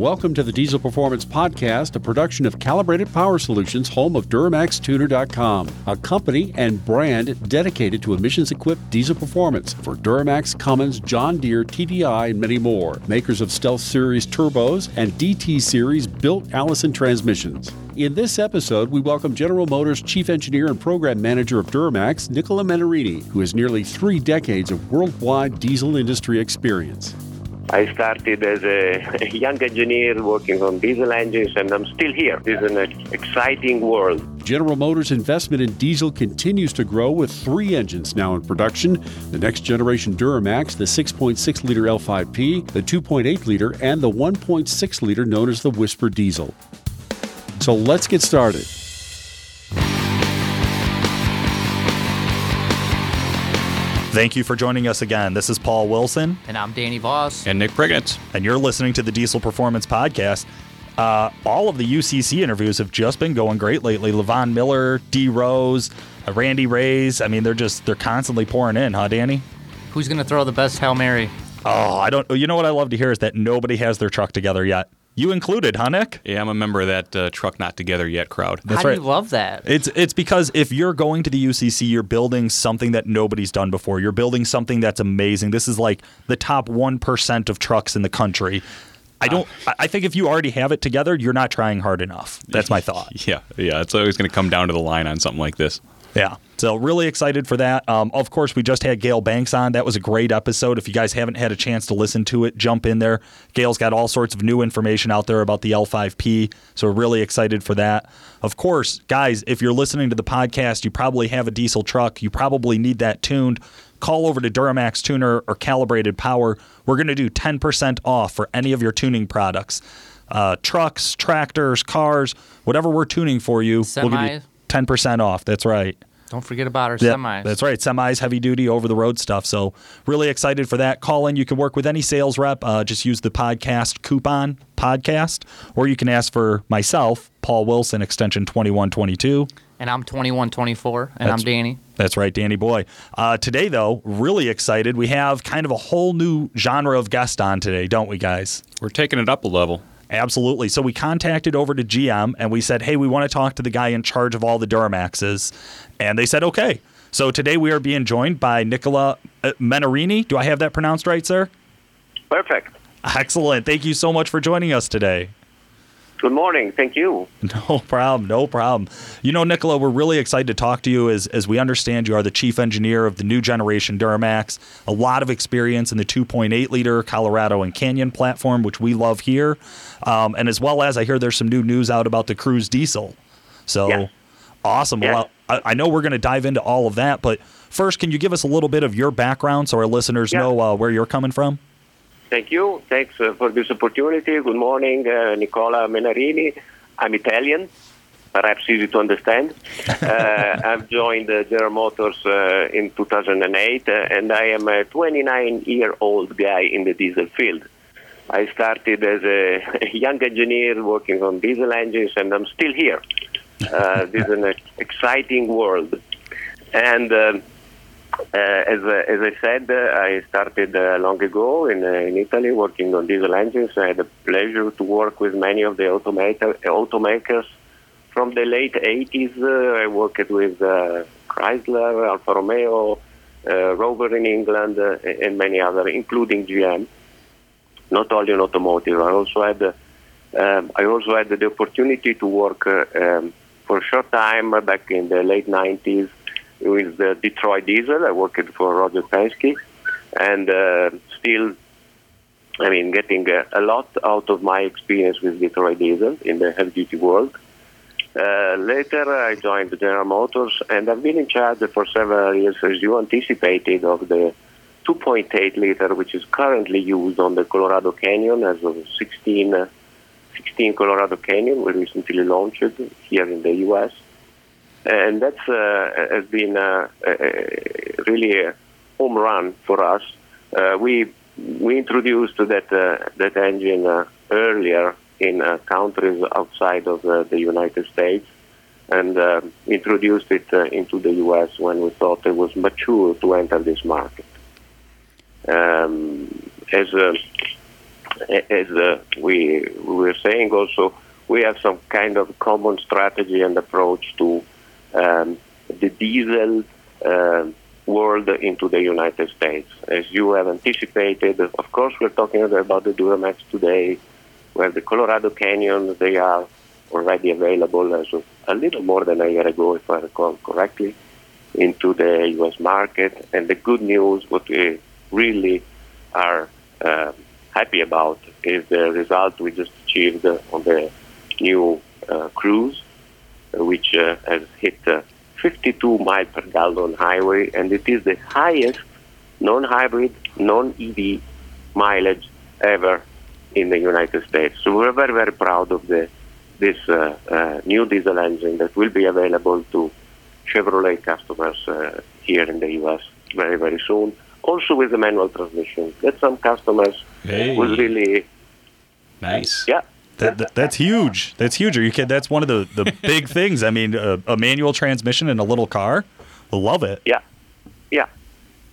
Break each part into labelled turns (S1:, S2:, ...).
S1: Welcome to the Diesel Performance Podcast, a production of Calibrated Power Solutions, home of DuramaxTuner.com, a company and brand dedicated to emissions equipped diesel performance for Duramax, Cummins, John Deere, TDI, and many more. Makers of Stealth Series turbos and DT Series built Allison transmissions. In this episode, we welcome General Motors Chief Engineer and Program Manager of Duramax, Nicola Menarini, who has nearly three decades of worldwide diesel industry experience.
S2: I started as a young engineer working on diesel engines, and I'm still here. This is an exciting world.
S1: General Motors' investment in diesel continues to grow with three engines now in production the next generation Duramax, the 6.6 liter L5P, the 2.8 liter, and the 1.6 liter known as the Whisper Diesel. So let's get started.
S3: Thank you for joining us again. This is Paul Wilson.
S4: And I'm Danny Voss.
S5: And Nick Priggett.
S3: And you're listening to the Diesel Performance Podcast. Uh, all of the UCC interviews have just been going great lately. Levon Miller, D Rose, uh, Randy Rays. I mean, they're just, they're constantly pouring in, huh, Danny?
S4: Who's going to throw the best Hail Mary?
S3: Oh, I don't, you know what I love to hear is that nobody has their truck together yet. You included, huh, Nick?
S5: Yeah, I'm a member of that uh, truck not together yet crowd.
S4: That's How right. do you love that?
S3: It's it's because if you're going to the UCC, you're building something that nobody's done before. You're building something that's amazing. This is like the top one percent of trucks in the country. I don't. I think if you already have it together, you're not trying hard enough. That's my thought.
S5: Yeah, yeah. It's always going to come down to the line on something like this.
S3: Yeah. So really excited for that. Um, of course, we just had Gale Banks on. That was a great episode. If you guys haven't had a chance to listen to it, jump in there. Gale's got all sorts of new information out there about the L5P. So we're really excited for that. Of course, guys, if you're listening to the podcast, you probably have a diesel truck. You probably need that tuned. Call over to Duramax Tuner or Calibrated Power. We're going to do 10% off for any of your tuning products. Uh, trucks, tractors, cars, whatever we're tuning for you.
S4: Semis. We'll give you
S3: 10% off. That's right.
S4: Don't forget about our yeah, semis.
S3: That's right. Semis, heavy duty, over the road stuff. So, really excited for that. Call in. You can work with any sales rep. Uh, just use the podcast coupon podcast, or you can ask for myself, Paul Wilson, extension 2122.
S4: And I'm 2124, and that's, I'm Danny.
S3: That's right, Danny Boy. Uh, today, though, really excited. We have kind of a whole new genre of guest on today, don't we, guys?
S5: We're taking it up a level.
S3: Absolutely. So we contacted over to GM and we said, hey, we want to talk to the guy in charge of all the Duramaxes. And they said, okay. So today we are being joined by Nicola uh, Menarini. Do I have that pronounced right, sir?
S2: Perfect.
S3: Excellent. Thank you so much for joining us today.
S2: Good morning. Thank you.
S3: No problem. No problem. You know, Nicola, we're really excited to talk to you as, as we understand you are the chief engineer of the new generation Duramax, a lot of experience in the 2.8 liter Colorado and Canyon platform, which we love here. Um, and as well as I hear there's some new news out about the Cruze Diesel. So yes. awesome. Yes. Well, I, I, know we're going to dive into all of that, but first, can you give us a little bit of your background so our listeners yes. know uh, where you're coming from?
S2: Thank you. Thanks uh, for this opportunity. Good morning, uh, Nicola Menarini. I'm Italian, perhaps easy to understand. uh, I've joined uh, General Motors uh, in 2008, uh, and I am a 29-year-old guy in the diesel field. I started as a young engineer working on diesel engines, and I'm still here. this is an exciting world. And uh, as, uh, as I said, uh, I started long ago in, in Italy working on diesel engines. I had the pleasure to work with many of the automaker, automakers from the late 80s. I worked with Chrysler, Alfa Romeo, Rover in England, and many other, including GM. Not only in automotive, I also had um, I also had the opportunity to work uh, um, for a short time back in the late 90s with the Detroit Diesel. I worked for Roger Penske, and uh, still, I mean, getting a, a, lot out of my experience with Detroit Diesel in the heavy-duty world. Uh, later, I joined General Motors, and I've been in charge for several years, as you anticipated, of the 2.8 liter, which is currently used on the Colorado Canyon as of 16, uh, 16 Colorado Canyon. We recently launched here in the U.S and that's uh, has been uh, really a home run for us. Uh, we we introduced that that engine earlier in countries outside of the United States and uh, introduced it uh, into the U.S. when we thought it was mature to enter this market. Um, as uh, as we, we were saying also, we have some kind of common strategy and approach to um, the diesel uh, world into the United States. As you have anticipated, of course, we're talking about the Duramax today, where the Colorado Canyon, they are already available as of a little more than a year ago, if I recall correctly, into the U.S. market. And the good news, what we really are uh, happy about, is the result we just achieved on the new uh, Cruze, which uh, has hit uh, 52 miles per gallon highway, and it is the highest non-hybrid, non-EV mileage ever in the United States. So we're very, very proud of the this uh, uh, new diesel engine that will be available to Chevrolet customers uh, here in the U.S. very, very soon. Also with the manual transmission. That some customers
S5: Hey.
S2: will really,
S5: Nice.
S2: yeah,
S3: That, that- that's huge. That's huge. Are you kidding? That's one of the, the big things. I mean, a, a manual transmission in a little car. Love it.
S2: Yeah, yeah.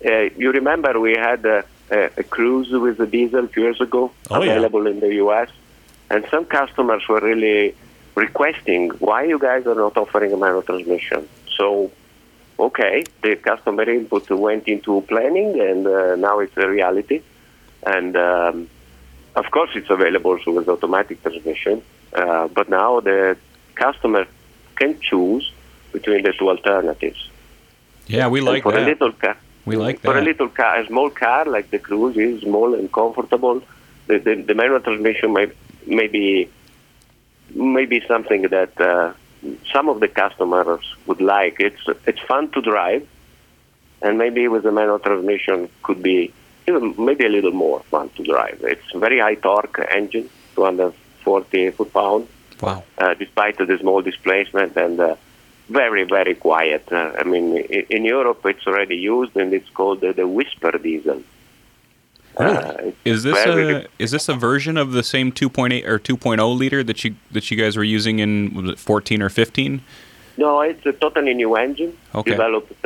S2: Uh, you remember we had a, a, Cruze with the diesel a few years ago,
S3: Oh, yeah.
S2: available in the U.S., and some customers were really requesting why you guys are not offering a manual transmission. So, okay, the customer input went into planning, and uh, now it's a reality. And um, of course, it's available with automatic transmission, uh, but now the customer can choose between the two alternatives.
S5: Yeah, we
S2: And
S5: like
S2: for a little car.
S5: We like
S2: For a little car, a small car like the Cruze is small and comfortable. The, the, the manual transmission may, may be maybe something that uh, some of the customers would like. It's it's fun to drive, and maybe with the manual transmission could be even maybe a little more fun to drive. It's a very high torque engine, 240 foot pound
S5: Wow.
S2: uh, despite the small displacement and uh, very, very quiet. Uh, I mean, i- in Europe it's already used and it's called uh, the Whisper diesel. Uh,
S5: Is this
S2: very-
S5: a is this a version of the same 2.8 or 2.0 liter that you that you guys were using in was it 14 or 15?
S2: No, it's a totally new engine
S5: Okay.
S2: developed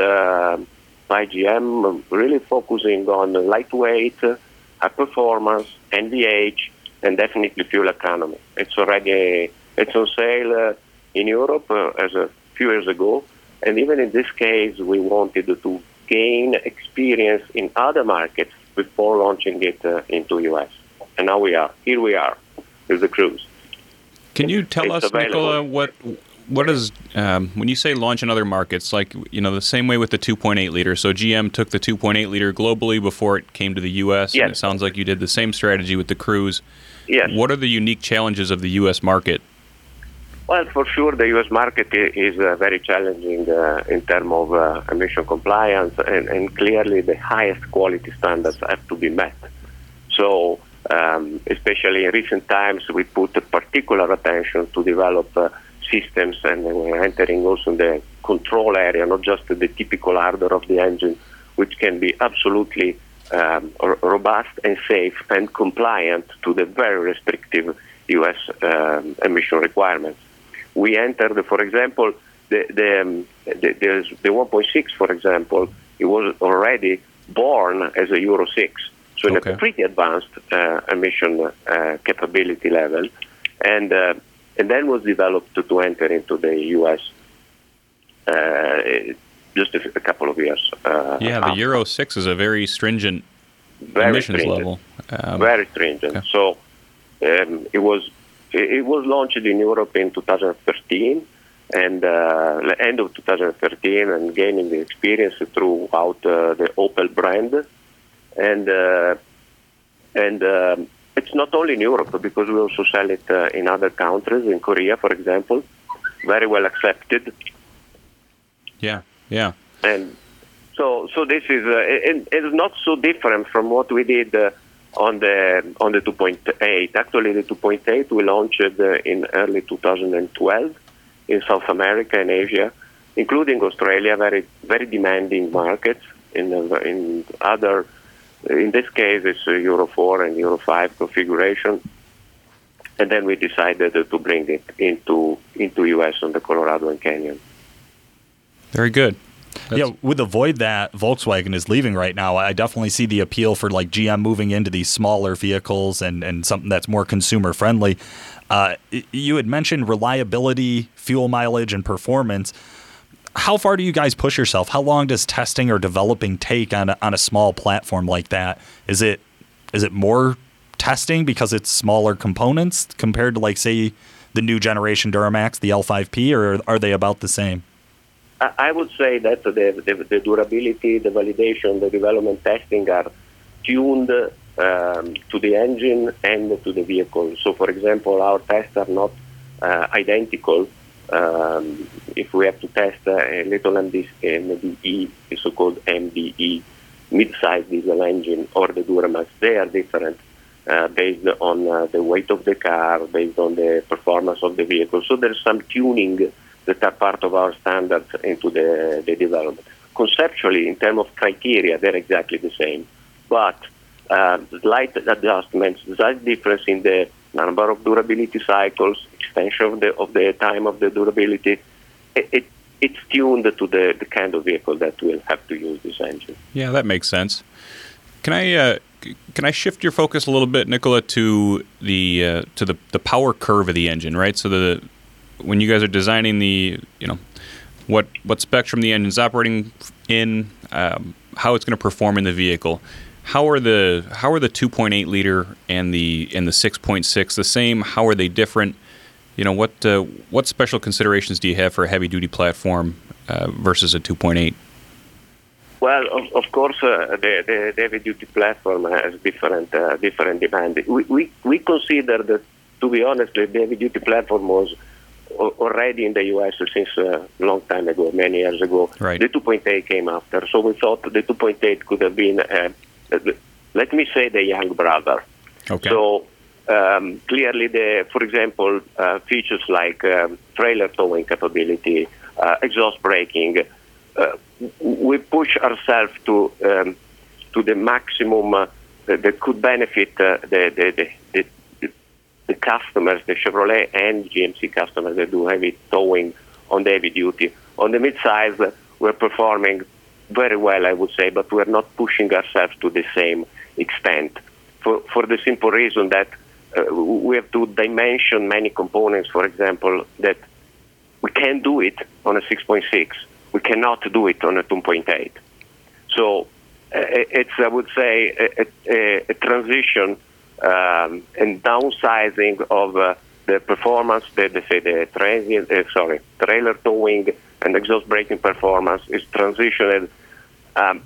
S2: uh, by GM, um, really focusing on lightweight, uh, high performance, NVH, and definitely fuel economy. It's already it's on sale uh, in Europe uh, as a few years ago, and even in this case, we wanted to gain experience in other markets before launching it uh, into US. And now we are here. We are with the Cruze.
S5: Can you tell
S2: It's
S5: us, Nicola, what what is um, when you say launch in other markets? Like you know, the same way with the 2.8 liter. So GM took the 2.8 liter globally before it came to the U.S. And
S2: Yes.
S5: it sounds like you did the same strategy with the Cruze.
S2: Yes.
S5: What are the unique challenges of the U.S. market?
S2: Well, for sure, the U.S. market is uh, very challenging uh, in terms of uh, emission compliance, and, and clearly the highest quality standards have to be met. So, um, especially in recent times, we put particular attention to develop uh, systems, and we're entering also the control area, not just the typical ardor of the engine, which can be absolutely um, robust and safe and compliant to the very restrictive U.S. Um, emission requirements. We entered, for example, the the, um, the, the, the 1.6, for example, it was already born as a Euro 6, so in a pretty advanced uh, emission uh, capability level, and uh, and then was developed to, to enter into the U.S. Uh, just a couple of years. Uh,
S5: Yeah, the
S2: after.
S5: Euro 6 is a very stringent
S2: Very
S5: emissions
S2: stringent.
S5: level. Um,
S2: very stringent.
S5: okay.
S2: So um, it was it it was launched in Europe in 2013 and uh, the end of 2013 and gaining the experience throughout uh, the Opel brand and uh, and um, it's not only in Europe because we also sell it uh, in other countries in Korea for example. Very well accepted.
S5: Yeah, yeah.
S2: and so so this is uh, it, it's not so different from what we did uh, on the on the 2.8 actually the 2.8 we launched uh, in early 2012 in South America and Asia including Australia very very demanding markets in uh, in other in this case it's Euro 4 and Euro 5 configuration and then we decided uh, to bring it into into US on the Colorado and Canyon
S5: Very good.
S3: yeah, with the void that Volkswagen is leaving right now, I definitely see the appeal for like GM moving into these smaller vehicles and, and something that's more consumer friendly. Uh, you had mentioned reliability, fuel mileage, and performance. How far do you guys push yourself? How long does testing or developing take on a, on a small platform like that? Is it is it more testing because it's smaller components compared to like say the new generation Duramax, the L5P, or are they about the same?
S2: I would say that the, the, the durability, the validation, the development testing are tuned um, to the engine and to the vehicle. So, for example, our tests are not uh, identical. Um, if we have to test a little MDE, the so-called MDE, mid-size diesel engine, or the Duramax, they are different uh, based on uh, the weight of the car, based on the performance of the vehicle. So there's some tuning that are part of our standards into the, the development. Conceptually, in terms of criteria, they're exactly the same, but uh, slight adjustments, slight difference in the number of durability cycles, extension of the, of the time of the durability, it, it, it's tuned to the, the kind of vehicle that will have to use this engine.
S5: Yeah, that makes sense. Can I uh, can I shift your focus a little bit, Nicola, to the uh, to the, the power curve of the engine, right? So the when you guys are designing the you know what what spectrum the engine's operating in, um, how it's going to perform in the vehicle. How are the how are the 2.8 liter and the and the 6.6 the same? How are they different? You know what uh, what special considerations do you have for a heavy duty platform uh, versus a 2.8?
S2: Well, of, of course, uh, the, the, the, heavy duty platform has different uh, different demand. We, we, we consider that, to be honest, the heavy duty platform was already in the US since a long time ago, many years ago.
S5: Right.
S2: The 2.8 came after, so we thought the 2.8 could have been, uh, let me say, the young brother.
S5: Okay.
S2: So um, clearly, the, for example, uh, features like um, trailer towing capability, uh, exhaust braking uh, we push ourselves to um, to the maximum uh, that, could benefit uh, the, the, the, the, customers, the Chevrolet and GMC customers that do heavy towing on the heavy duty. On the mid-size, we're performing very well, I would say, but we're not pushing ourselves to the same extent for, for the simple reason that uh, we have to dimension many components, for example, that we can't do it on a 6.6 we cannot do it on a 2.8. So uh, it's, I would say, a, a, a transition um, and downsizing of uh, the performance, the, the, say the transient, uh, sorry, trailer towing and exhaust braking performance is transitioned. Um,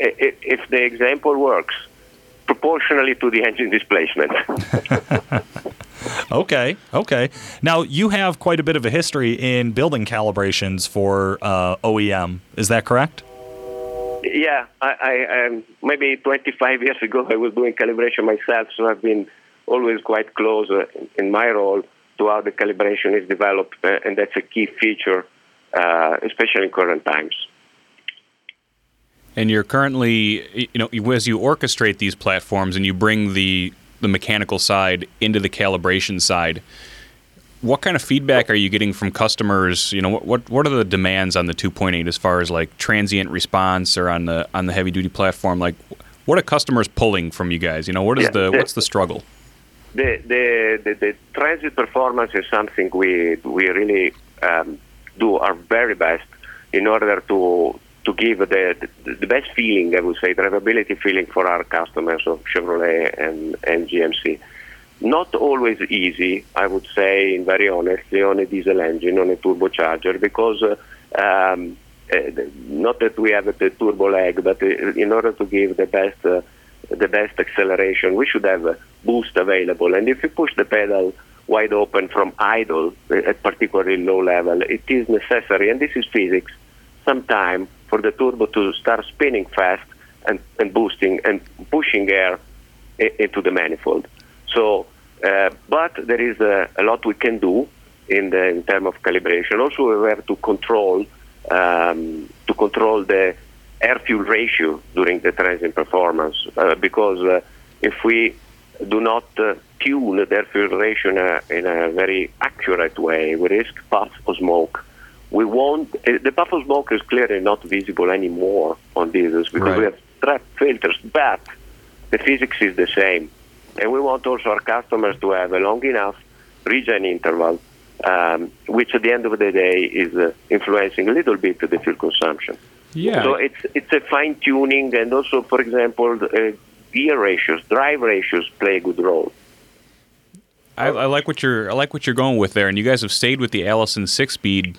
S2: if the example works, proportionally to the engine displacement.
S3: okay, okay. Now you have quite a bit of a history in building calibrations for uh, OEM. Is that correct?
S2: Yeah, I, I um, maybe 25 years ago I was doing calibration myself, so I've been always quite close uh, in my role to how the calibration is developed, uh, and that's a key feature, uh, especially in current times.
S5: And you're currently, you know, as you orchestrate these platforms and you bring the the mechanical side into the calibration side. What kind of feedback are you getting from customers? You know, what what, what are the demands on the 2.8 as far as like transient response or on the on the heavy duty platform? Like, what are customers pulling from you guys? You know, what is yeah, the, the, what's the struggle?
S2: The, the the, the transient performance is something we we really um, do our very best in order to to give the, the, the, best feeling, I would say, the drivability feeling for our customers of Chevrolet and, and GMC. Not always easy, I would say, in very honestly, on a diesel engine, on a turbocharger, because uh, um, uh, not that we have a turbo lag, but uh, in order to give the best uh, the best acceleration, we should have a boost available. And if you push the pedal wide open from idle at particularly low level, it is necessary, and this is physics, some time for the turbo to start spinning fast and, and boosting and pushing air into the manifold. So, uh, but there is a, a, lot we can do in the in terms of calibration. Also, we have to control um, to control the air fuel ratio during the transient performance uh, because uh, if we do not uh, tune the air fuel ratio in a, in a very accurate way, we risk puff or smoke we won't. Uh, the puff smoke is clearly not visible anymore on diesels because
S5: Right.
S2: we have trap filters, but the physics is the same. And we want also our customers to have a long enough regen interval, um, which at the end of the day is uh, influencing a little bit the fuel consumption.
S5: Yeah.
S2: So it's it's a fine tuning, and also, for example, uh, gear ratios, drive ratios play a good role.
S5: I, I like what you're I like what you're going with there, and you guys have stayed with the Allison six speed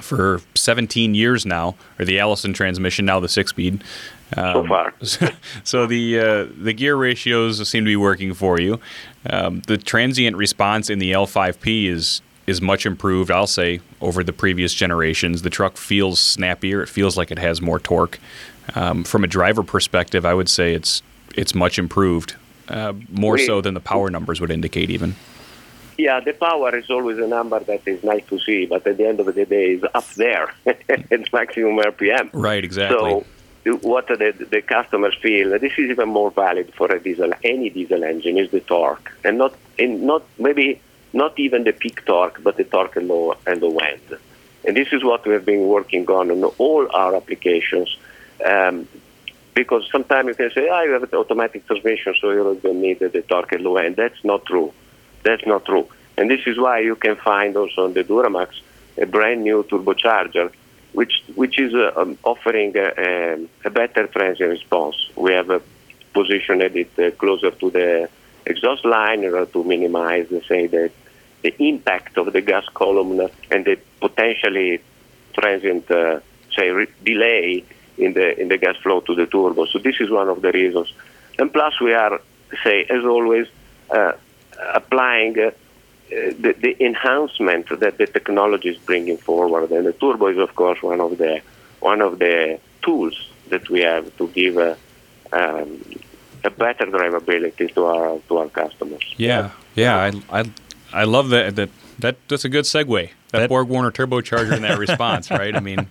S5: for 17 years now, or the Allison transmission now the six speed.
S2: so far,
S5: so the uh, the gear ratios seem to be working for you. Um, the transient response in the L5P is is much improved. I'll say over the previous generations. The truck feels snappier. It feels like it has more torque. Um, from a driver perspective, I would say it's it's much improved, uh, more
S2: We-
S5: so than the power numbers would indicate. Even
S2: yeah, the power is always a number that is nice to see, but at the end of the day, is up there. it's maximum RPM.
S5: right, exactly.
S2: So, what the, the customers feel, this is even more valid for a diesel, any diesel engine, is the torque, and not, in, not maybe not even the peak torque, but the torque and low and low end. And this is what we have been working on in all our applications. Um, because sometimes you can say, ah, you have an automatic transmission, so you don't need the torque and low end. That's not true. That's not true. And this is why you can find also on the Duramax a brand new turbocharger, which which is uh, um, offering a, a, better transient response. We have uh, positioned it uh, closer to the exhaust line in order to minimize, let's say, the, the impact of the gas column and the potentially transient, uh, say, re- delay in the in the gas flow to the turbo. So this is one of the reasons. And plus, we are, say, as always, uh, applying uh, the, the enhancement that the technology is bringing forward. And the turbo is, of course, one of the one of the tools that we have to give a, um, a better drivability to our to our customers.
S5: Yeah, yeah, I, I, I love that. That that that's a good segue. That,
S3: That-
S5: Borg Warner turbocharger and that response, right? I mean,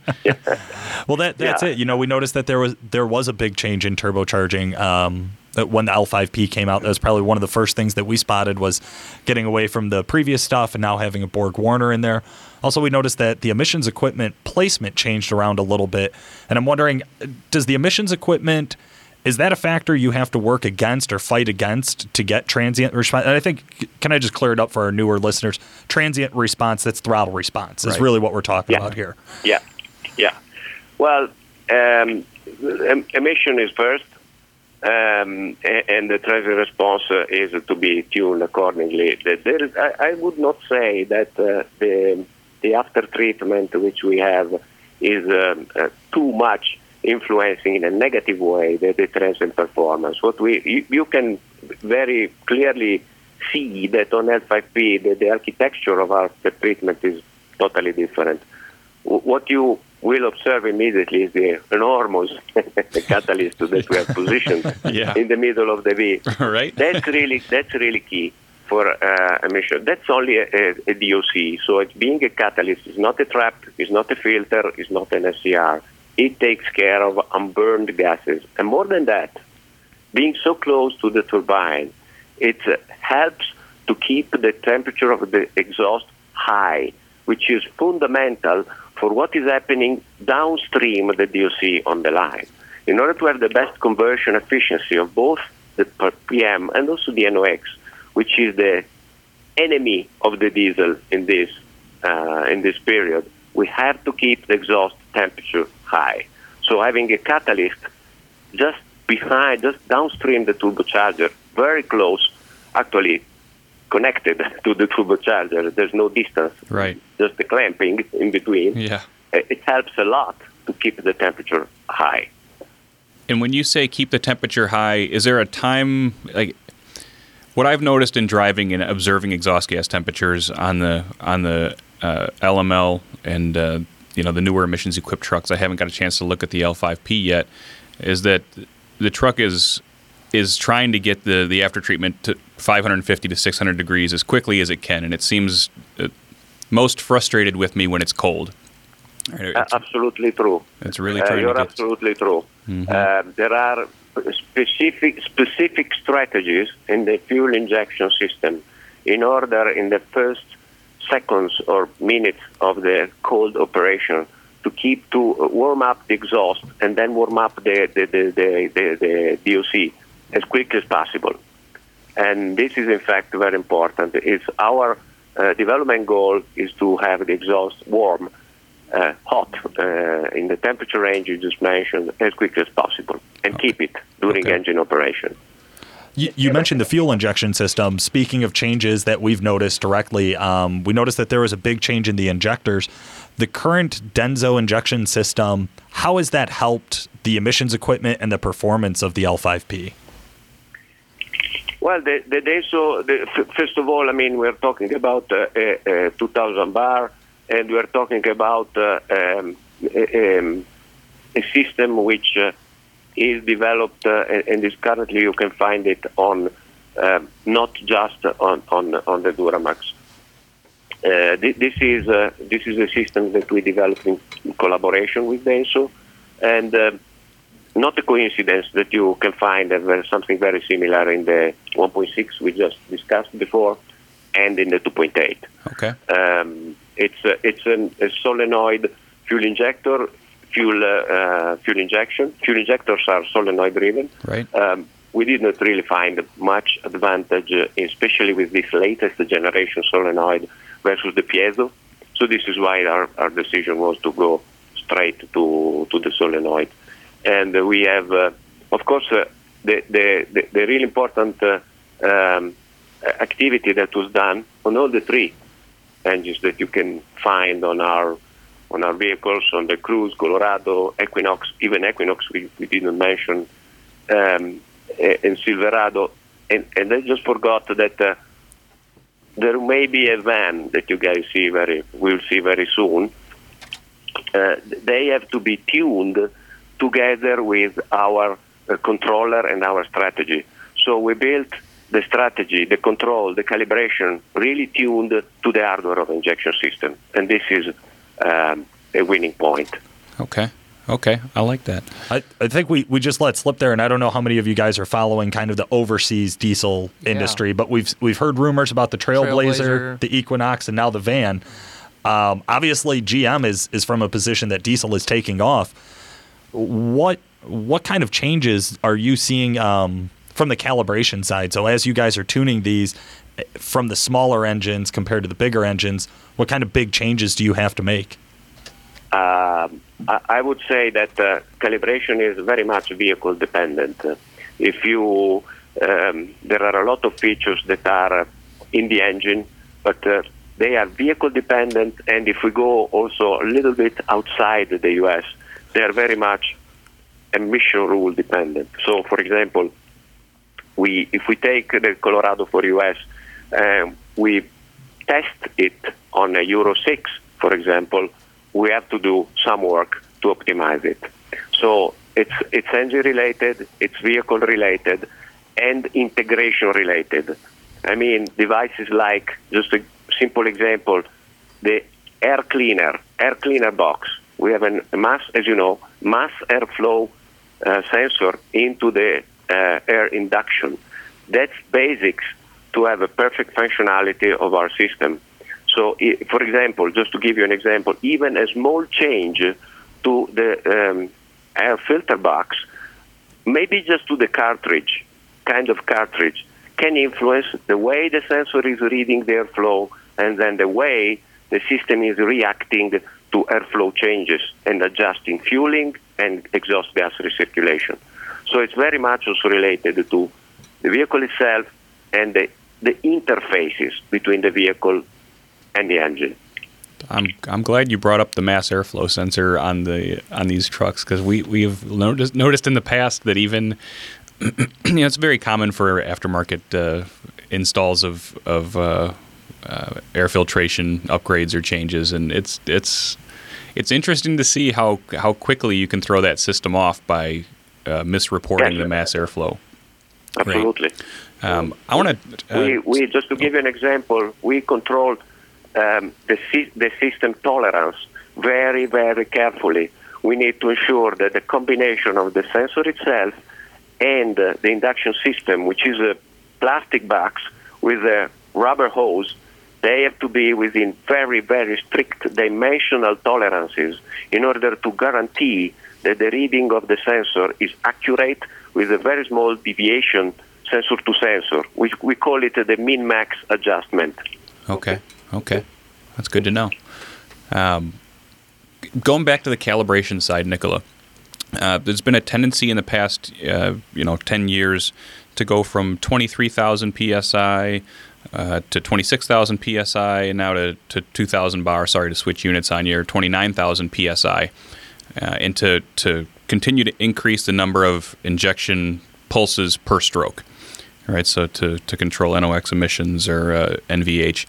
S3: Well, that that's
S2: Yeah.
S3: it. You know, we noticed that there was there was a big change in turbocharging um, that when the L5P came out. That was probably one of the first things that we spotted was getting away from the previous stuff and now having a Borg Warner in there. Also, we noticed that the emissions equipment placement changed around a little bit, and I'm wondering, does the emissions equipment is that a factor you have to work against or fight against to get transient response? And I think, can I just clear it up for our newer listeners? Transient response, that's throttle response, is
S5: Right.
S3: really what we're talking
S2: Yeah.
S3: about here.
S2: Yeah, yeah. Well, um, em- emission is first, um, and the treasury response uh, is to be tuned accordingly. There is, I, would not say that uh, the the after treatment which we have is uh, too much influencing in a negative way the, the transient performance. What we you, you can very clearly see that on L5P the, the architecture of our treatment is totally different. What you will observe immediately is the enormous catalyst that we have positioned
S5: Yeah.
S2: in the middle of the V.
S5: right?
S2: That's really that's really key for uh, emission. That's only a, a, a DOC. So it's being a catalyst is not a trap, It's not a filter, It's not an SCR. It takes care of unburned gases, and more than that, being so close to the turbine, it uh, helps to keep the temperature of the exhaust high, which is fundamental for what is happening downstream of the DOC on the line. In order to have the best conversion efficiency of both the PM and also the NOx, which is the enemy of the diesel in this uh, in this period, we have to keep the exhaust temperature high. So having a catalyst just behind, just downstream the turbocharger, very close, actually connected to the turbocharger. There's no distance,
S5: Right.
S2: just the clamping in between.
S5: Yeah.
S2: Uh, It helps a lot to keep the temperature high.
S5: And when you say keep the temperature high, is there a time like what I've noticed in driving and observing exhaust gas temperatures on the on the uh, LML and uh, you know the newer emissions equipped trucks? I haven't got a chance to look at the L5P yet. Is that the truck is is trying to get the the after treatment to 550 to 600 degrees as quickly as it can, and it seems uh, most frustrated with me when it's cold. It's,
S2: absolutely true.
S5: it's really
S2: Uh, you're
S5: to get.
S2: absolutely true. Uh, there are specific specific strategies in the fuel injection system in order in the first seconds or minutes of the cold operation to keep to warm up the exhaust and then warm up the, the, the, the, the, the DOC as quick as possible. And this is in fact very important. It's our uh, development goal is to have the exhaust warm, uh, hot, uh, in the temperature range you just mentioned as quickly as possible and
S5: Okay.
S2: keep it during
S5: Okay.
S2: engine operation.
S3: You, you mentioned the fuel injection system. Speaking of changes that we've noticed directly, um, we noticed that there was a big change in the injectors. The current Denso injection system, how has that helped the emissions equipment and the performance of the L5P?
S2: Well, the, the the, f- first of all, I mean, we're talking about uh, a 2000 bar, and we're talking about uh, um, a, um, a system which uh, is developed uh, and, is currently you can find it on um not just on, on, on the Duramax. Uh, thi- this is uh, this is a system that we developed in collaboration with Denso, and uh, not a coincidence that you can find something very similar in the 1.6 we just discussed before, and in the 2.8.
S5: Okay.
S2: Um, it's a, it's an, a solenoid fuel injector, fuel uh, uh, fuel injection. Fuel injectors are solenoid driven.
S5: Right.
S2: Um, we did not really find much advantage, uh, especially with this latest generation solenoid versus the piezo. So this is why our, our decision was to go straight to to the solenoid, and uh, we have, uh, of course, uh, the, the the the really important um, activity that was done on all the three engines that you can find on our on our vehicles, on the Cruze, Colorado, Equinox, even Equinox we, we didn't mention, um, and Silverado. And, and I just forgot that uh, there may be a van that you guys see very will see very soon. Uh, they have to be tuned together with our uh, controller and our strategy. So we built the strategy, the control, the calibration really tuned to the hardware of injection system, and this is um, a winning point.
S5: Okay. Okay. I like that.
S3: I, I think we, we just let slip there, and I don't know how many of you guys are following kind of the overseas diesel industry, but we've we've heard rumors about the Trailblazer,
S4: Trailblazer.
S3: the Equinox, and now the van. Um, obviously, GM is is from a position that diesel is taking off. What what kind of changes are you seeing um, from the calibration side? So as you guys are tuning these eh, from the smaller engines compared to the bigger engines, what kind of big changes do you have to make?
S2: Um, I would say that uh, calibration is very much vehicle dependent. If you, um, there are a lot of features that are in the engine, but uh, they are vehicle dependent. And if we go also a little bit outside the U.S., they are very much emission rule dependent. So, for example, we if we take the Colorado for US, um, we test it on a Euro 6, for example, we have to do some work to optimize it. So it's it's engine related, it's vehicle related, and integration related. I mean, devices like just a simple example, the air cleaner, air cleaner box. We have a mass, as you know, mass airflow uh, sensor into the uh, air induction. That's basics to have a perfect functionality of our system. So, for example, just to give you an example, even a small change to the um, air filter box, maybe just to the cartridge, kind of cartridge, can influence the way the sensor is reading the airflow and then the way the system is reacting to airflow changes and adjusting fueling and exhaust gas recirculation. So it's very much also related to the vehicle itself and the, the interfaces between the vehicle and the engine.
S5: I'm I'm glad you brought up the mass airflow sensor on the on these trucks because we we've noticed noticed in the past that even you know it's very common for aftermarket uh, installs of of uh, uh, air filtration upgrades or changes, and it's it's it's interesting to see how how quickly you can throw that system off by uh, misreporting the mass airflow.
S2: Absolutely.
S5: Um, I want to.
S2: we, we just to give you an example, we controlled um, the sy- the system tolerance very very carefully. We need to ensure that the combination of the sensor itself and uh, the induction system, which is a plastic box with a rubber hose, they have to be within very, very strict dimensional tolerances in order to guarantee that the reading of the sensor is accurate with a very small deviation sensor to sensor. We, we call it the min max adjustment.
S5: Okay, okay. That's good to know. Um, going back to the calibration side, Nicola, uh, there's been a tendency in the past, uh, you know, 10 years to go from 23,000 psi uh, to 26,000 psi, and now to, to 2,000 bar. Sorry to switch units on you, 29,000 psi, uh, and to to continue to increase the number of injection pulses per stroke. Right, so to to control NOx emissions or uh, NVH.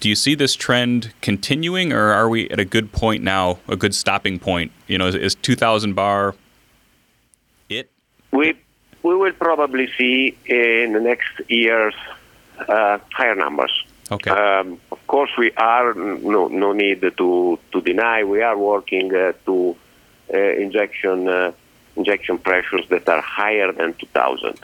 S5: Do you see this trend continuing, or are we at a good point now, a good stopping point? You know, is, is 2,000 bar it?
S2: We we will probably see in the next years higher numbers.
S5: Okay.
S2: Um, of course, we are no no need to to deny we are working uh, to uh, injection uh, injection pressures that are higher than 2,000.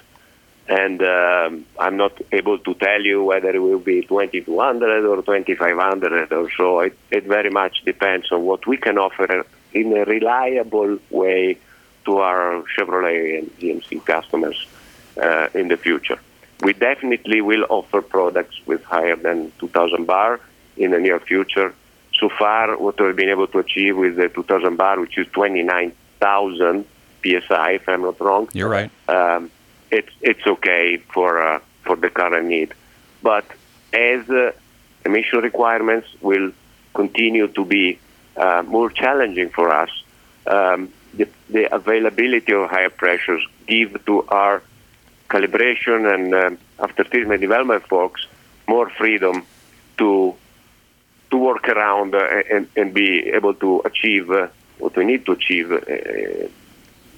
S2: And um, I'm not able to tell you whether it will be 2200 or 2500 or so. It, it very much depends on what we can offer in a reliable way to our Chevrolet and GMC customers uh, in the future. We definitely will offer products with higher than 2,000 bar in the near future. So far, what we've been able to achieve with the 2,000 bar, which is 29,000 psi, if I'm not wrong,
S5: You're right.
S2: um, it's it's okay for uh, for the current need. But as uh, emission requirements will continue to be uh, more challenging for us, um, the, the availability of higher pressures give to our calibration and um, after treatment development folks more freedom to to work around uh, and, and be able to achieve uh, what we need to achieve uh,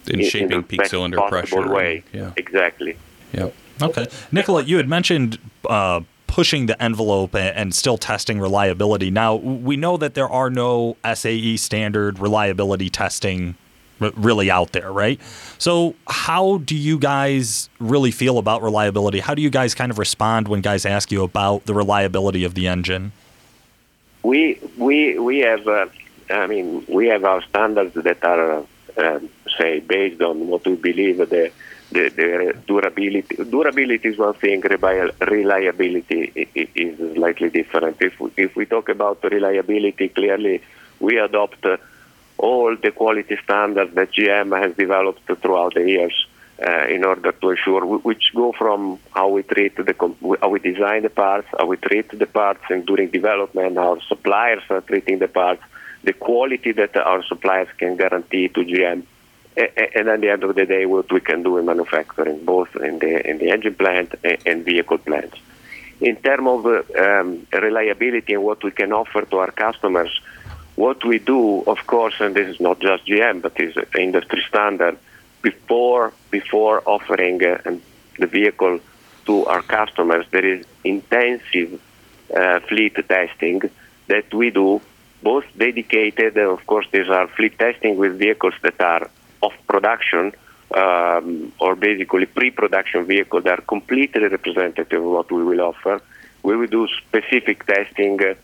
S5: In,
S2: in
S5: shaping
S2: the
S5: peak
S2: best
S5: cylinder
S2: possible
S5: pressure.
S2: way.
S5: Yeah.
S2: Exactly.
S5: Yep.
S3: Okay. Nicola, you had mentioned uh, pushing the envelope and, still testing reliability. Now, we know that there are no SAE standard reliability testing really out there, right? So, how do you guys really feel about reliability? How do you guys kind of respond when guys ask you about the reliability of the engine?
S2: We we we have. Uh, I mean, we have our standards that are, uh, um, say, based on what we believe the the, the durability. Durability is one thing. Reliability is slightly different. If we, if we talk about reliability, clearly we adopt uh, all the quality standards that GM has developed throughout the years. Uh, in order to ensure, which go from how we treat the, how we design the parts, how we treat the parts, and during development, our suppliers are treating the parts, the quality that our suppliers can guarantee to GM, and at the end of the day, what we can do in manufacturing, both in the in the engine plant and vehicle plants. In terms of um, reliability and what we can offer to our customers, what we do, of course, and this is not just GM, but is industry standard, before before offering uh, the vehicle to our customers, there is intensive uh, fleet testing that we do, both dedicated, and of course, these are fleet testing with vehicles that are off production um, or basically pre-production vehicles that are completely representative of what we will offer. We will do specific testing, uh,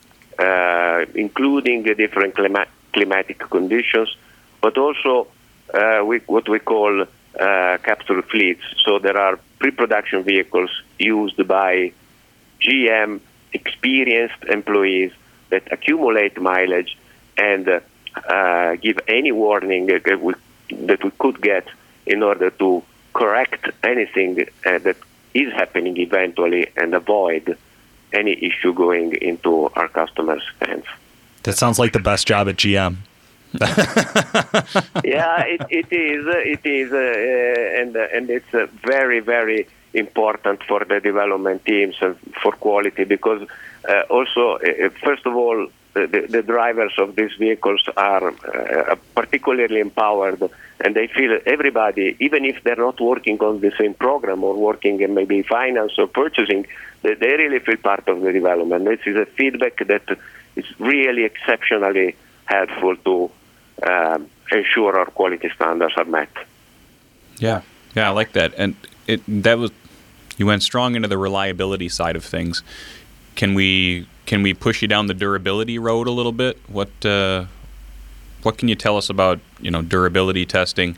S2: including the different clima- climatic conditions, but also uh, we, what we call uh, capture fleets. So there are pre-production vehicles used by GM experienced employees that accumulate mileage and uh, uh, give any warning that we, that we could get in order to correct anything uh, that is happening eventually and avoid any issue going into our customers' hands.
S3: That sounds like the best job at GM.
S2: yeah, it, it is. uh, It is, uh, uh, and uh, and it's uh, very very important for the development teams and for quality because uh, also uh, first of all the, the, the drivers of these vehicles are uh, particularly empowered and they feel everybody even if they're not working on the same program or working in maybe finance or purchasing they, they really feel part of the development this is a feedback that is really exceptionally helpful to um, ensure our quality standards are met.
S5: Yeah, yeah, I like that. And it that was you went strong into the reliability side of things. can we can we push you down the durability road a little bit? What uh, what can you tell us about you know durability testing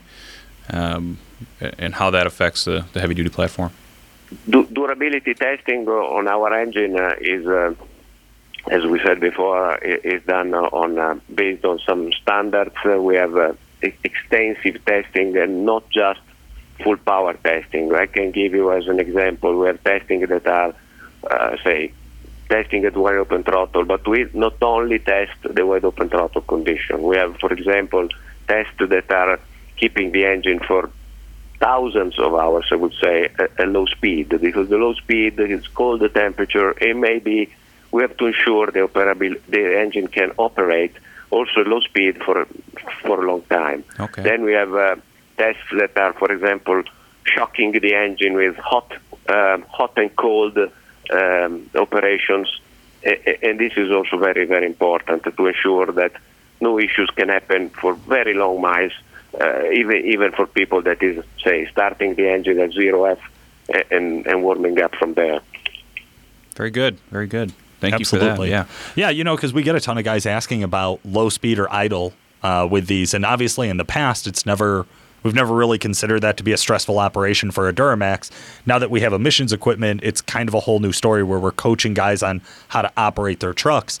S5: um, and how that affects the, the heavy duty platform?
S2: Du- durability testing on our engine is, uh, as we said before, is done on uh, based on some standards. We have uh, extensive testing and not just full power testing. I can give you as an example. We have testing that are, uh, say, testing at wide open throttle, but we not only test the wide open throttle condition. We have, for example, tests that are keeping the engine for thousands of hours, I would say, at, at low speed, because the low speed is cold the temperature. It may be we have to ensure the operability, the engine can operate also at low speed for for a long time.
S5: Okay.
S2: Then we have uh, tests that are, for example, shocking the engine with hot, um, hot and cold um, operations, and this is also very, very important to ensure that no issues can happen for very long miles, uh, even even for people that is say starting the engine at zero F and and warming up from there.
S5: Very good, very good. Thank
S3: Absolutely.
S5: you for that.
S3: Yeah, yeah. You know, because we get a ton of guys asking about low speed or idle uh, with these, and obviously in the past, it's never We've never really considered that to be a stressful operation for a Duramax. Now that we have emissions equipment, it's kind of a whole new story where we're coaching guys on how to operate their trucks.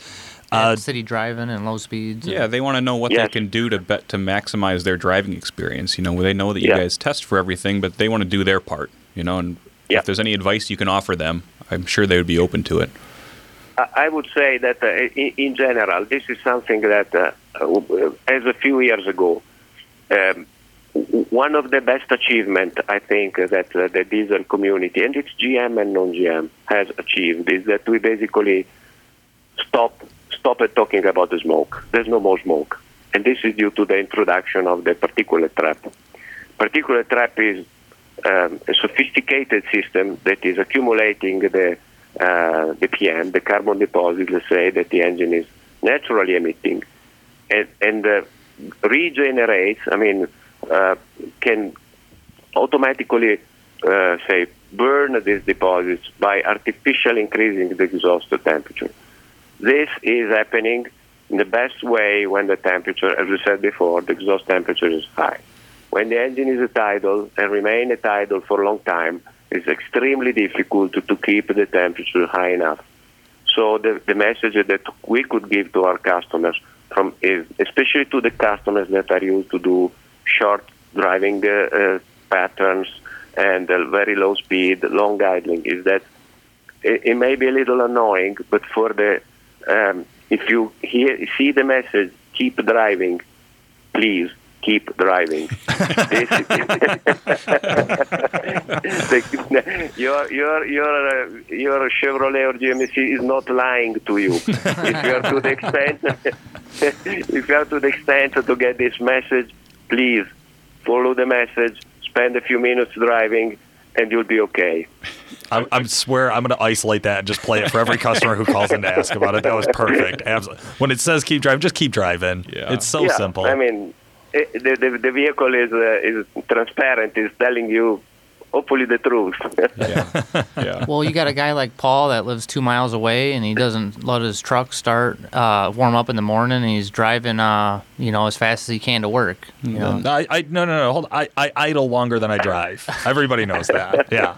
S4: Uh, city driving and low speeds.
S5: Yeah, they want to know what
S2: Yes.
S5: they can do to bet to maximize their driving experience. You know, they know that you
S2: Yeah.
S5: guys test for everything, but they want to do their part. You know, and
S2: Yeah.
S5: if there's any advice you can offer them, I'm sure they would be open to it.
S2: I I would say that uh, in, in general, this is something that, uh, uh, as a few years ago, um, one of the best achievement I think that uh, the diesel community and it's GM and non-GM has achieved is that we basically stop stopped talking about the smoke. There's no more smoke, and this is due to the introduction of the particulate trap. Particulate trap is um, a sophisticated system that is accumulating the uh, the PM, the carbon deposit, let's say, that the engine is naturally emitting, and, and uh, regenerates. I mean, uh, can automatically uh, say burn these deposits by artificially increasing the exhaust temperature. This is happening in the best way when the temperature, as we said before, the exhaust temperature is high. When the engine is at idle and remain at idle for a long time, it's extremely difficult to, to keep the temperature high enough. So the, the message that we could give to our customers, from especially to the customers that are used to do short driving uh, uh, patterns and uh, very low speed, long idling, is that it, it may be a little annoying, but for the um, if you hear see the message, keep driving, please keep driving. Your your your uh, your Chevrolet or GMC is not lying to you. if you are to the extent, if you are to the extent to get this message, please follow the message. Spend a few minutes driving, and you'll be okay.
S3: I, I swear I'm going to isolate that and just play it for every customer who calls in to ask about it. That was perfect. Absolutely. When it says keep driving, just keep driving.
S5: Yeah.
S3: It's so
S2: yeah,
S3: simple.
S2: I mean, it, the, the the vehicle is uh, is transparent. It's telling you, hopefully, the truth.
S5: Yeah, yeah.
S4: Well, you got a guy like Paul that lives two miles away, and he doesn't let his truck start uh, warm up in the morning, and he's driving, uh, you know, as fast as he can to work. You know,
S3: I, I no no no hold on. I, I idle longer than I drive. Everybody knows that. Yeah.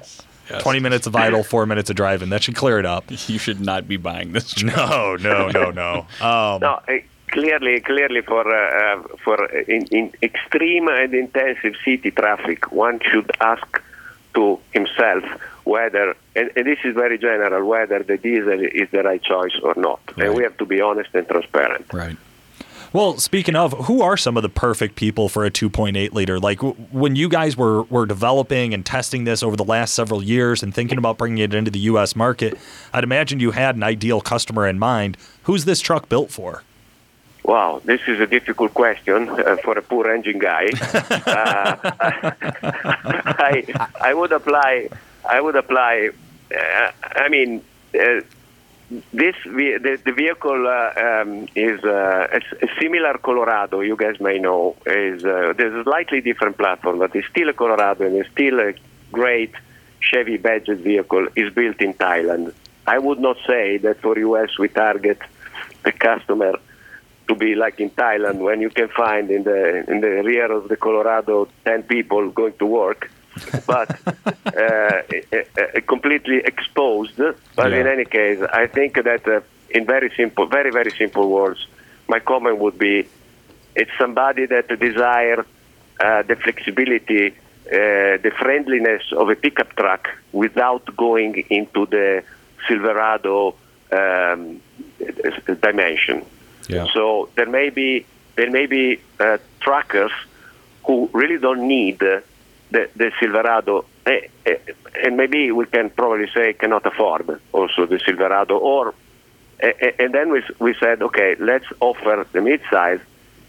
S5: Yes.
S3: Twenty minutes of idle, four minutes of driving. That should clear it up.
S5: You should not be buying this. truck.
S3: No, no, no, no. Um,
S2: no, uh, clearly, clearly, for uh, uh, for in, in extreme and intensive city traffic, one should ask to himself whether, and, and this is very general, whether the diesel is the right choice or not.
S3: Right.
S2: And we have to be honest and transparent.
S5: Right.
S3: Well, speaking of, who are some of the perfect people for a 2.8 liter? Like w- when you guys were were developing and testing this over the last several years and thinking about bringing it into the U.S. market, I'd imagine you had an ideal customer in mind. Who's this truck built for?
S2: Wow, this is a difficult question uh, for a poor engine guy. uh, I, I would apply. I would apply. Uh, I mean, uh, this the, the vehicle uh, um, is uh, a, similar Colorado. You guys may know is uh, there's a slightly different platform, but it's still a Colorado and it's still a great Chevy budget vehicle. is built in Thailand I would not say that for US we target the customer to be like in Thailand when you can find in the in the rear of the Colorado 10 people going to work, but uh, uh, completely exposed. But
S5: Yeah.
S2: in any case, I think that uh, in very simple, very very simple words, my comment would be, it's somebody that desire uh, the flexibility, uh, the friendliness of a pickup truck without going into the Silverado um, dimension.
S5: Yeah.
S2: So there may be there may be uh, truckers who really don't need the, the Silverado, eh, eh, and maybe we can probably say cannot afford also the Silverado, or eh, eh, and then we we said okay, let's offer the midsize,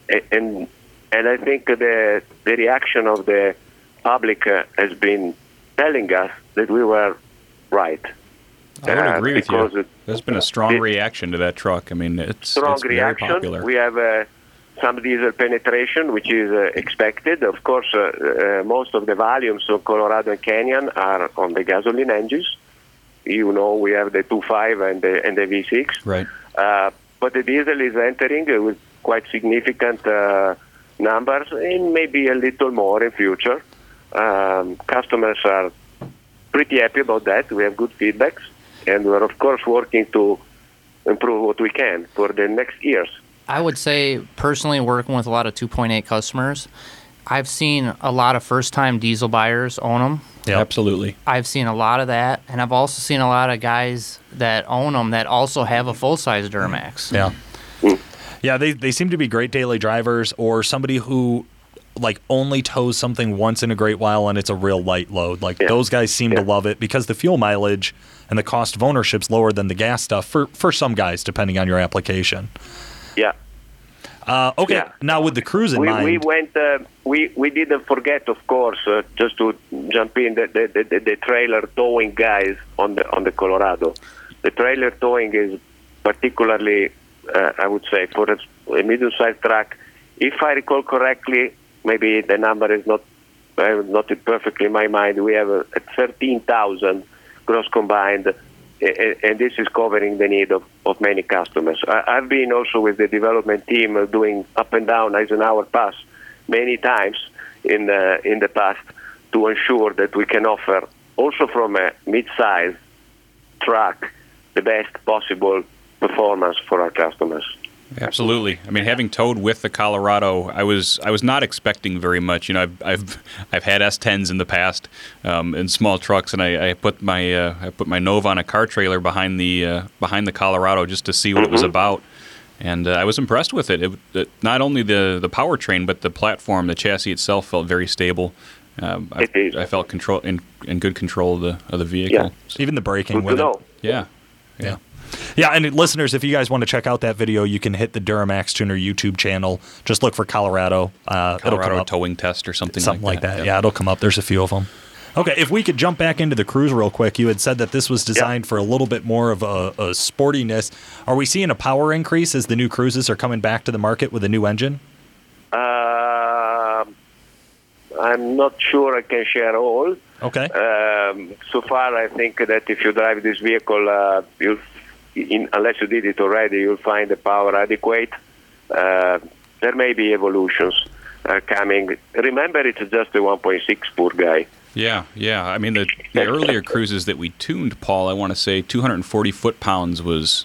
S2: and and I think the the reaction of the public uh, has been telling us that we were right.
S5: I would
S2: Uh,
S5: agree with you. There's been a strong
S2: it-
S5: reaction to that truck. I mean, it's,
S2: strong
S5: it's very
S2: reaction.
S5: popular.
S2: We have uh, some diesel penetration, which is uh, expected. Of course, uh, uh, most of the volumes of Colorado and Canyon are on the gasoline engines. You know, we have the 2.5 and the, and the V6.
S5: right.
S2: Uh, but the diesel is entering uh, with quite significant uh, numbers and maybe a little more in future. Um, customers are pretty happy about that. We have good feedbacks, and we're of course working to improve what we can for the next years.
S4: I would say personally working with a lot of 2.8 customers, I've seen a lot of first-time diesel buyers own them.
S3: Yep.
S5: Absolutely.
S4: I've seen a lot of that, and I've also seen a lot of guys that own them that also have a full-size Duramax.
S3: Yeah. Hmm. Yeah, they, they seem to be great daily drivers or somebody who like only tows something once in a great while and it's a real light load. Like
S2: Yeah.
S3: those guys seem to love it because the fuel mileage and the cost of ownership's lower than the gas stuff for for some guys depending on your application.
S2: Yeah.
S3: Uh, okay,
S2: Yeah.
S3: now with the Cruze in
S2: we,
S3: mind,
S2: we went. Uh, we we didn't forget, of course, uh, just to jump in the the, the the trailer towing guys on the on the Colorado. The trailer towing is particularly, uh, I would say, for a, a medium-sized truck. If I recall correctly, maybe the number is not uh, not perfectly in my mind. We have uh, 13,000 gross combined, a- and this is covering the need of, of many customers. I, I've been also with the development team uh, doing up and down Eisenhower Pass many times in uh, in the past to ensure that we can offer also from a mid-size truck the best possible performance for our customers.
S5: Absolutely. I mean, having towed with the Colorado, I was I was not expecting very much. You know, I've I've, I've had S10s in the past um, in small trucks, and I, I put my uh, I put my Nova on a car trailer behind the uh, behind the Colorado just to see what it was about, and uh, I was impressed with it. It, it. Not only the the powertrain, but the platform, the chassis itself felt very stable. Um, I, I felt control in, in good control of the of the vehicle.
S3: Yeah, even the braking with
S2: know.
S3: it.
S5: Yeah.
S3: Yeah. Yeah, and listeners, if you guys want to check out that video, you can hit the Duramax Tuner YouTube channel. Just look for Colorado. Uh, it'll come
S5: Colorado
S3: up.
S5: towing test or something,
S3: something like that.
S5: Yep.
S3: Yeah, it'll come up. There's a few of them. Okay, if we could jump back into the Cruze real quick, you had said that this was designed for a little bit more of a, a sportiness. Are we seeing a power increase as the new Cruzes are coming back to the market with a new engine?
S2: Uh, I'm not sure I can share all.
S3: Okay.
S2: Um, so far, I think that if you drive this vehicle, uh, you'll, in, unless you did it already, you'll find the power adequate. Uh, there may be evolutions uh, coming. Remember, it's just a 1.6 poor guy.
S5: Yeah, yeah. I mean, the, the earlier Cruzes that we tuned, Paul, I want to say 240 foot pounds was.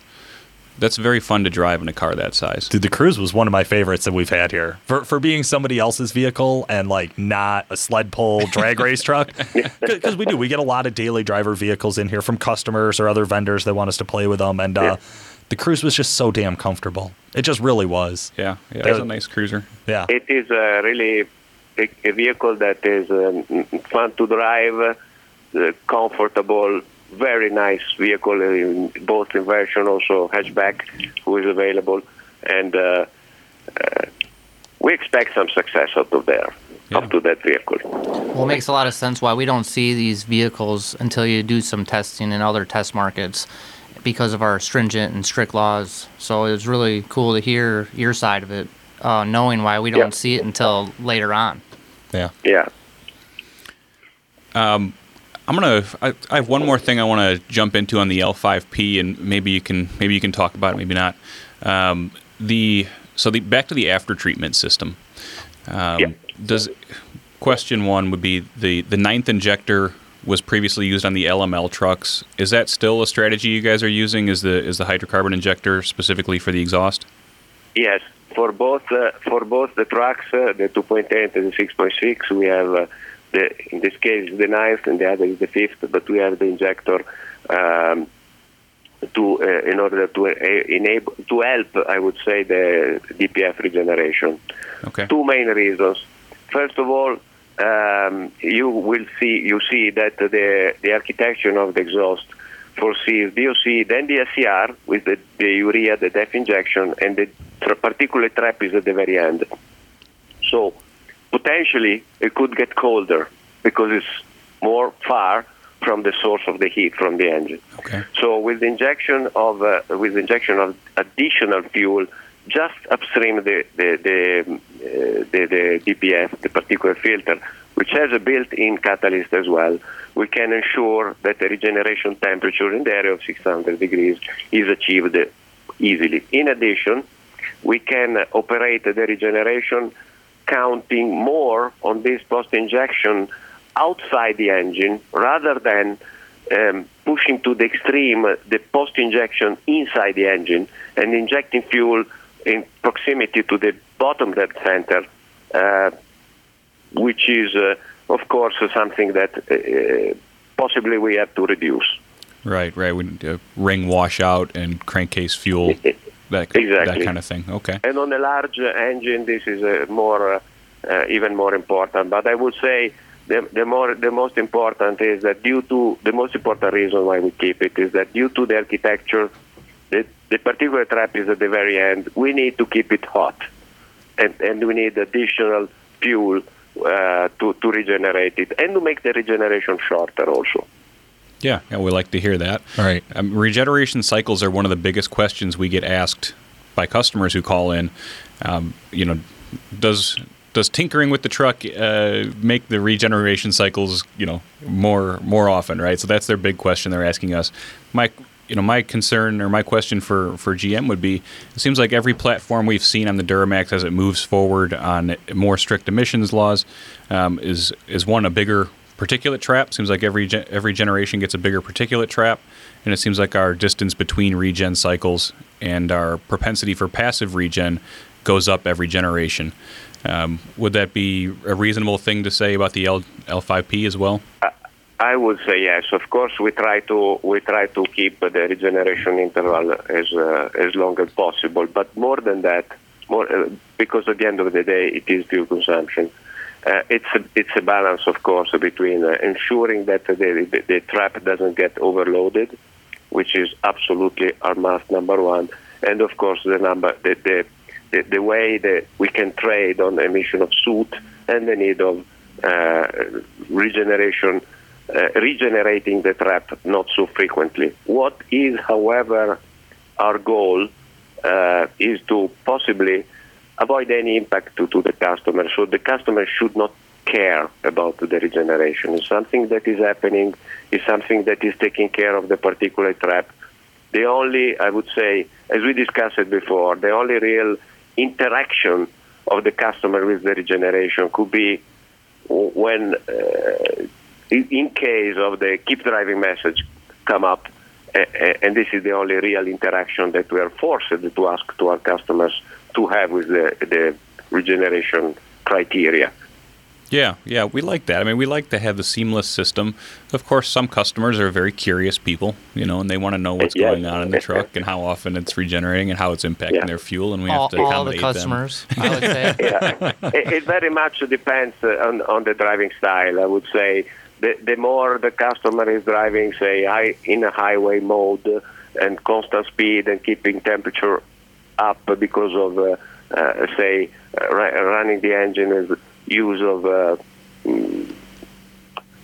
S5: That's very fun to drive in a car that size.
S3: Dude, the Cruze was one of my favorites that we've had here for for being somebody else's vehicle and like not a sled pull drag race truck. Because we do, we get a lot of daily driver vehicles in here from customers or other vendors that want us to play with them, and uh,
S2: Yeah.
S3: the Cruze was just so damn comfortable. It just really was.
S5: Yeah, yeah. It was a nice cruiser.
S3: Yeah.
S2: It is uh, really a, a vehicle that is um, fun to drive, uh, comfortable, very nice vehicle, in, both in version also hatchback, who is available, and uh, uh, we expect some success out of there,
S5: Yeah.
S2: up to that vehicle.
S4: Well, it makes a lot of sense why we don't see these vehicles until you do some testing in other test markets because of our stringent and strict laws. So it was really cool to hear your side of it, uh, knowing why we don't
S2: Yeah.
S4: see it until later on.
S3: Yeah.
S2: Yeah.
S5: On I'm gonna. I, I have one more thing I want to jump into on the L5P, and maybe you can maybe you can talk about it, maybe not. Um, the so the back to the after treatment system. Um,
S2: Yeah.
S5: Does question one would be the the ninth injector was previously used on the LML trucks. Is that still a strategy you guys are using? Is the is the hydrocarbon injector specifically for the exhaust?
S2: Yes, for both uh, for both the trucks, uh, the 2.8 and the 6.6, we have uh, the in this case the ninth and the other is the fifth, but we have the injector um, to uh, in order to uh, enable to help, I would say, the DPF regeneration.
S5: Okay.
S2: Two main reasons. First of all, um, you will see you see that the the architecture of the exhaust foresees DOC, then the SCR with the, the urea, the def injection, and the tra- particulate trap is at the very end. So potentially it could get colder because it's more far from the source of the heat from the engine.
S5: Okay.
S2: So with the injection of uh, with the injection of additional fuel just upstream the the the, uh, the, the DPF, the particulate filter, which has a built-in catalyst as well, we can ensure that the regeneration temperature in the area of 600 degrees is achieved easily. In addition, we can operate the regeneration counting more on this post-injection outside the engine rather than um, pushing to the extreme uh, the post-injection inside the engine and injecting fuel in proximity to the bottom dead center, uh, which is, uh, of course, uh, something that uh, possibly we have to reduce.
S5: Right, right. We uh, ring washout and crankcase fuel, that that kind of thing. Okay.
S2: And on a large engine, this is uh, more, uh, uh, even more important. But I would say the, the more, the most important is that due to the most important reason why we keep it is that due to the architecture, the, the particular trap is at the very end. We need to keep it hot, and, and we need additional fuel uh, to to regenerate it and to make the regeneration shorter also.
S5: Yeah, yeah, we like to hear that.
S3: All right.
S5: Um, regeneration cycles are one of the biggest questions we get asked by customers who call in. Um, you know, does does tinkering with the truck uh, make the regeneration cycles you know more more often? Right. So that's their big question they're asking us. My you know my concern or my question for for GM would be: it seems like every platform we've seen on the Duramax as it moves forward on more strict emissions laws um, is is one a bigger particulate trap. Seems like every ge- every generation gets a bigger particulate trap, and it seems like our distance between regen cycles and our propensity for passive regen goes up every generation. Um, would that be a reasonable thing to say about the L L5P as well?
S2: I would say yes. Of course, we try to we try to keep the regeneration interval as uh, as long as possible. But more than that, more uh, because at the end of the day, it is fuel consumption. Uh, it's a, it's a balance, of course, between uh, ensuring that the, the the trap doesn't get overloaded, which is absolutely our must number one, and of course the number the the, the, the way that we can trade on emission of soot and the need of uh, regeneration uh, regenerating the trap not so frequently. What is, however, our goal uh, is to possibly avoid any impact to, to the customer. So the customer should not care about the regeneration. It's something that is happening, is something that is taking care of the particular trap. The only, I would say, as we discussed it before, the only real interaction of the customer with the regeneration could be when uh, in case of the keep driving message come up, and this is the only real interaction that we are forced to ask to our customers to have with the, the regeneration criteria.
S5: Yeah, yeah, we like that. I mean, we like to have the seamless system. Of course, some customers are very curious people, you know, and they want to know what's
S2: Yes.
S5: going on in the truck and how often it's regenerating and how it's impacting
S2: Yeah.
S5: their fuel, and we
S4: all,
S5: have to
S4: all the
S5: accommodate them.
S4: customers, I would say.
S2: yeah, it, it very much depends uh, on, on the driving style. I would say the, the more the customer is driving, say, high, in a highway mode and constant speed and keeping temperature up because of, uh, uh, say, uh, running the engine is use of uh, mm,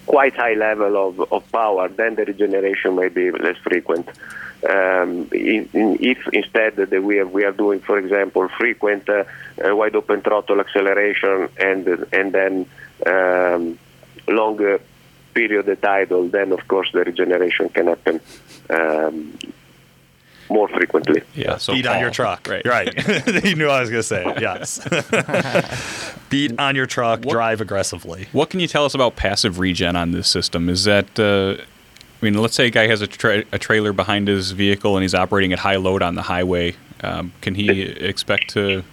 S2: quite high level of, of power, then the regeneration may be less frequent. Um, in, in, if instead that we are, we are doing, for example, frequent uh, uh, wide open throttle acceleration and and then um, longer period at idle, then of course the regeneration can happen um, more frequently.
S5: Yeah. So
S3: Beat on your truck.
S5: Right.
S3: Right. you knew I was going to say it. Yes. Beat on your truck,
S5: What-
S3: drive aggressively.
S5: What can you tell us about passive regen on this system? Is that, uh, I mean, let's say a guy has a, tra- a trailer behind his vehicle and he's operating at high load on the highway. Um, can he expect to?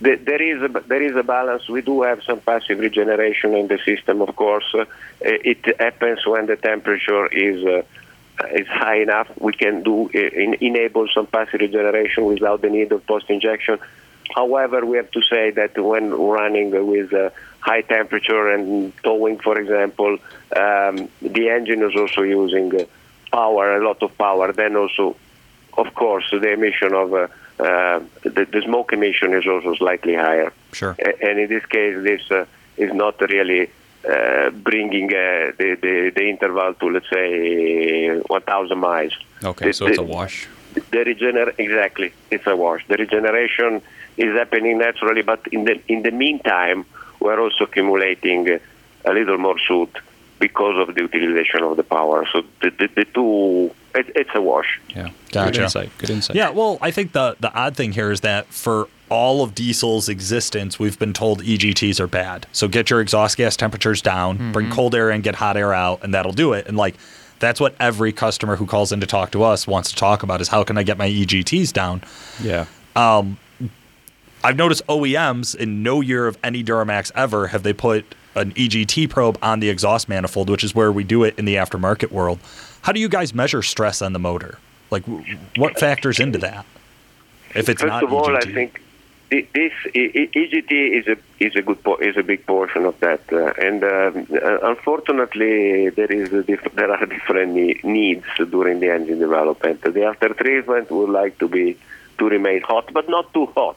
S2: There there is a, there is a balance. We do have some passive regeneration in the system, of course. Uh, it happens when the temperature is uh, is high enough. We can do in, enable some passive regeneration without the need of post injection. However, we have to say that when running with uh, high temperature and towing, for example, um, the engine is also using uh, power, a lot of power. Then also, of course, the emission of uh, uh, the, the smoke emission is also slightly higher.
S3: Sure.
S2: And in this case, this uh, is not really uh, bringing uh, the, the, the interval to, let's say, 1,000 miles.
S5: Okay,
S2: The-
S5: so it's a wash.
S2: The regener- exactly, it's a wash. The regeneration is happening naturally, but in the in the meantime, we're also accumulating uh, a little more soot because of the utilization of the power. So the, the, the two, it, it's a wash.
S5: Yeah.
S3: Gotcha.
S5: Good insight. Good insight.
S3: Yeah, well, I think the the odd thing here is that for all of diesel's existence, we've been told EGTs are bad. So get your exhaust gas temperatures down, bring mm-hmm. cold air in, get hot air out, and that'll do it. And like that's what every customer who calls in to talk to us wants to talk about is how can I get my EGTs down?
S5: Yeah.
S3: Um, I've noticed OEMs in no year of any Duramax ever have they put an EGT probe on the exhaust manifold, which is where we do it in the aftermarket world. How do you guys measure stress on the motor? Like, what factors into that? If it's
S2: First
S3: not
S2: of all, I think thi- this EGT is a is a good is a big portion of that, uh, and um, uh, unfortunately, there is diff- there are different ne- needs during the engine development. The after treatment would like to be to remain hot, but not too hot.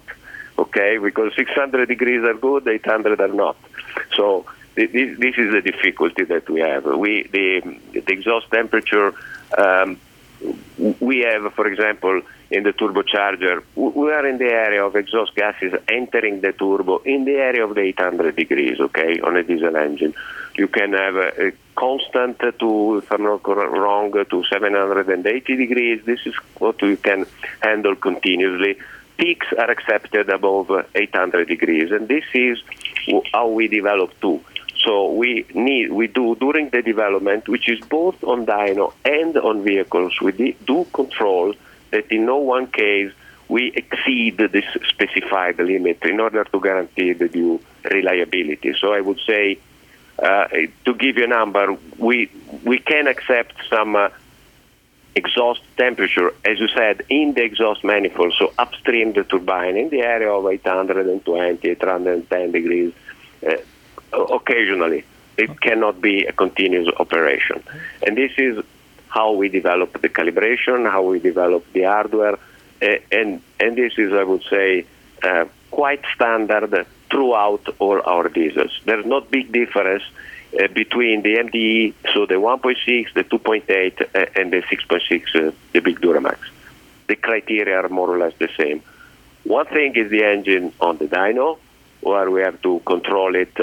S2: Okay, because 600 degrees are good, 800 are not. So this, this is the difficulty that we have. We the, the exhaust temperature. Um, we have, for example, in the turbocharger, we are in the area of exhaust gases entering the turbo in the area of the 800 degrees, okay, on a diesel engine. You can have a, constant to, if I'm not wrong, to 780 degrees. This is what we can handle continuously. Peaks are accepted above 800 degrees, and this is how we develop too. So we need we do during the development, which is both on dyno and on vehicles, we do control that in no one case we exceed this specified limit in order to guarantee the due reliability. So I would say, uh, to give you a number, we we can accept some. Uh, exhaust temperature, as you said, in the exhaust manifold, so upstream the turbine, in the area of 820, 810 degrees, uh, occasionally. It cannot be a continuous operation. And this is how we develop the calibration, how we develop the hardware, uh, and, and this is, I would say, uh, quite standard throughout all our diesels. There's not big difference uh, between the MDE, so the 1.6, the 2.8, uh, and the 6.6, uh, the big Duramax. The criteria are more or less the same. One thing is the engine on the dyno, where we have to control it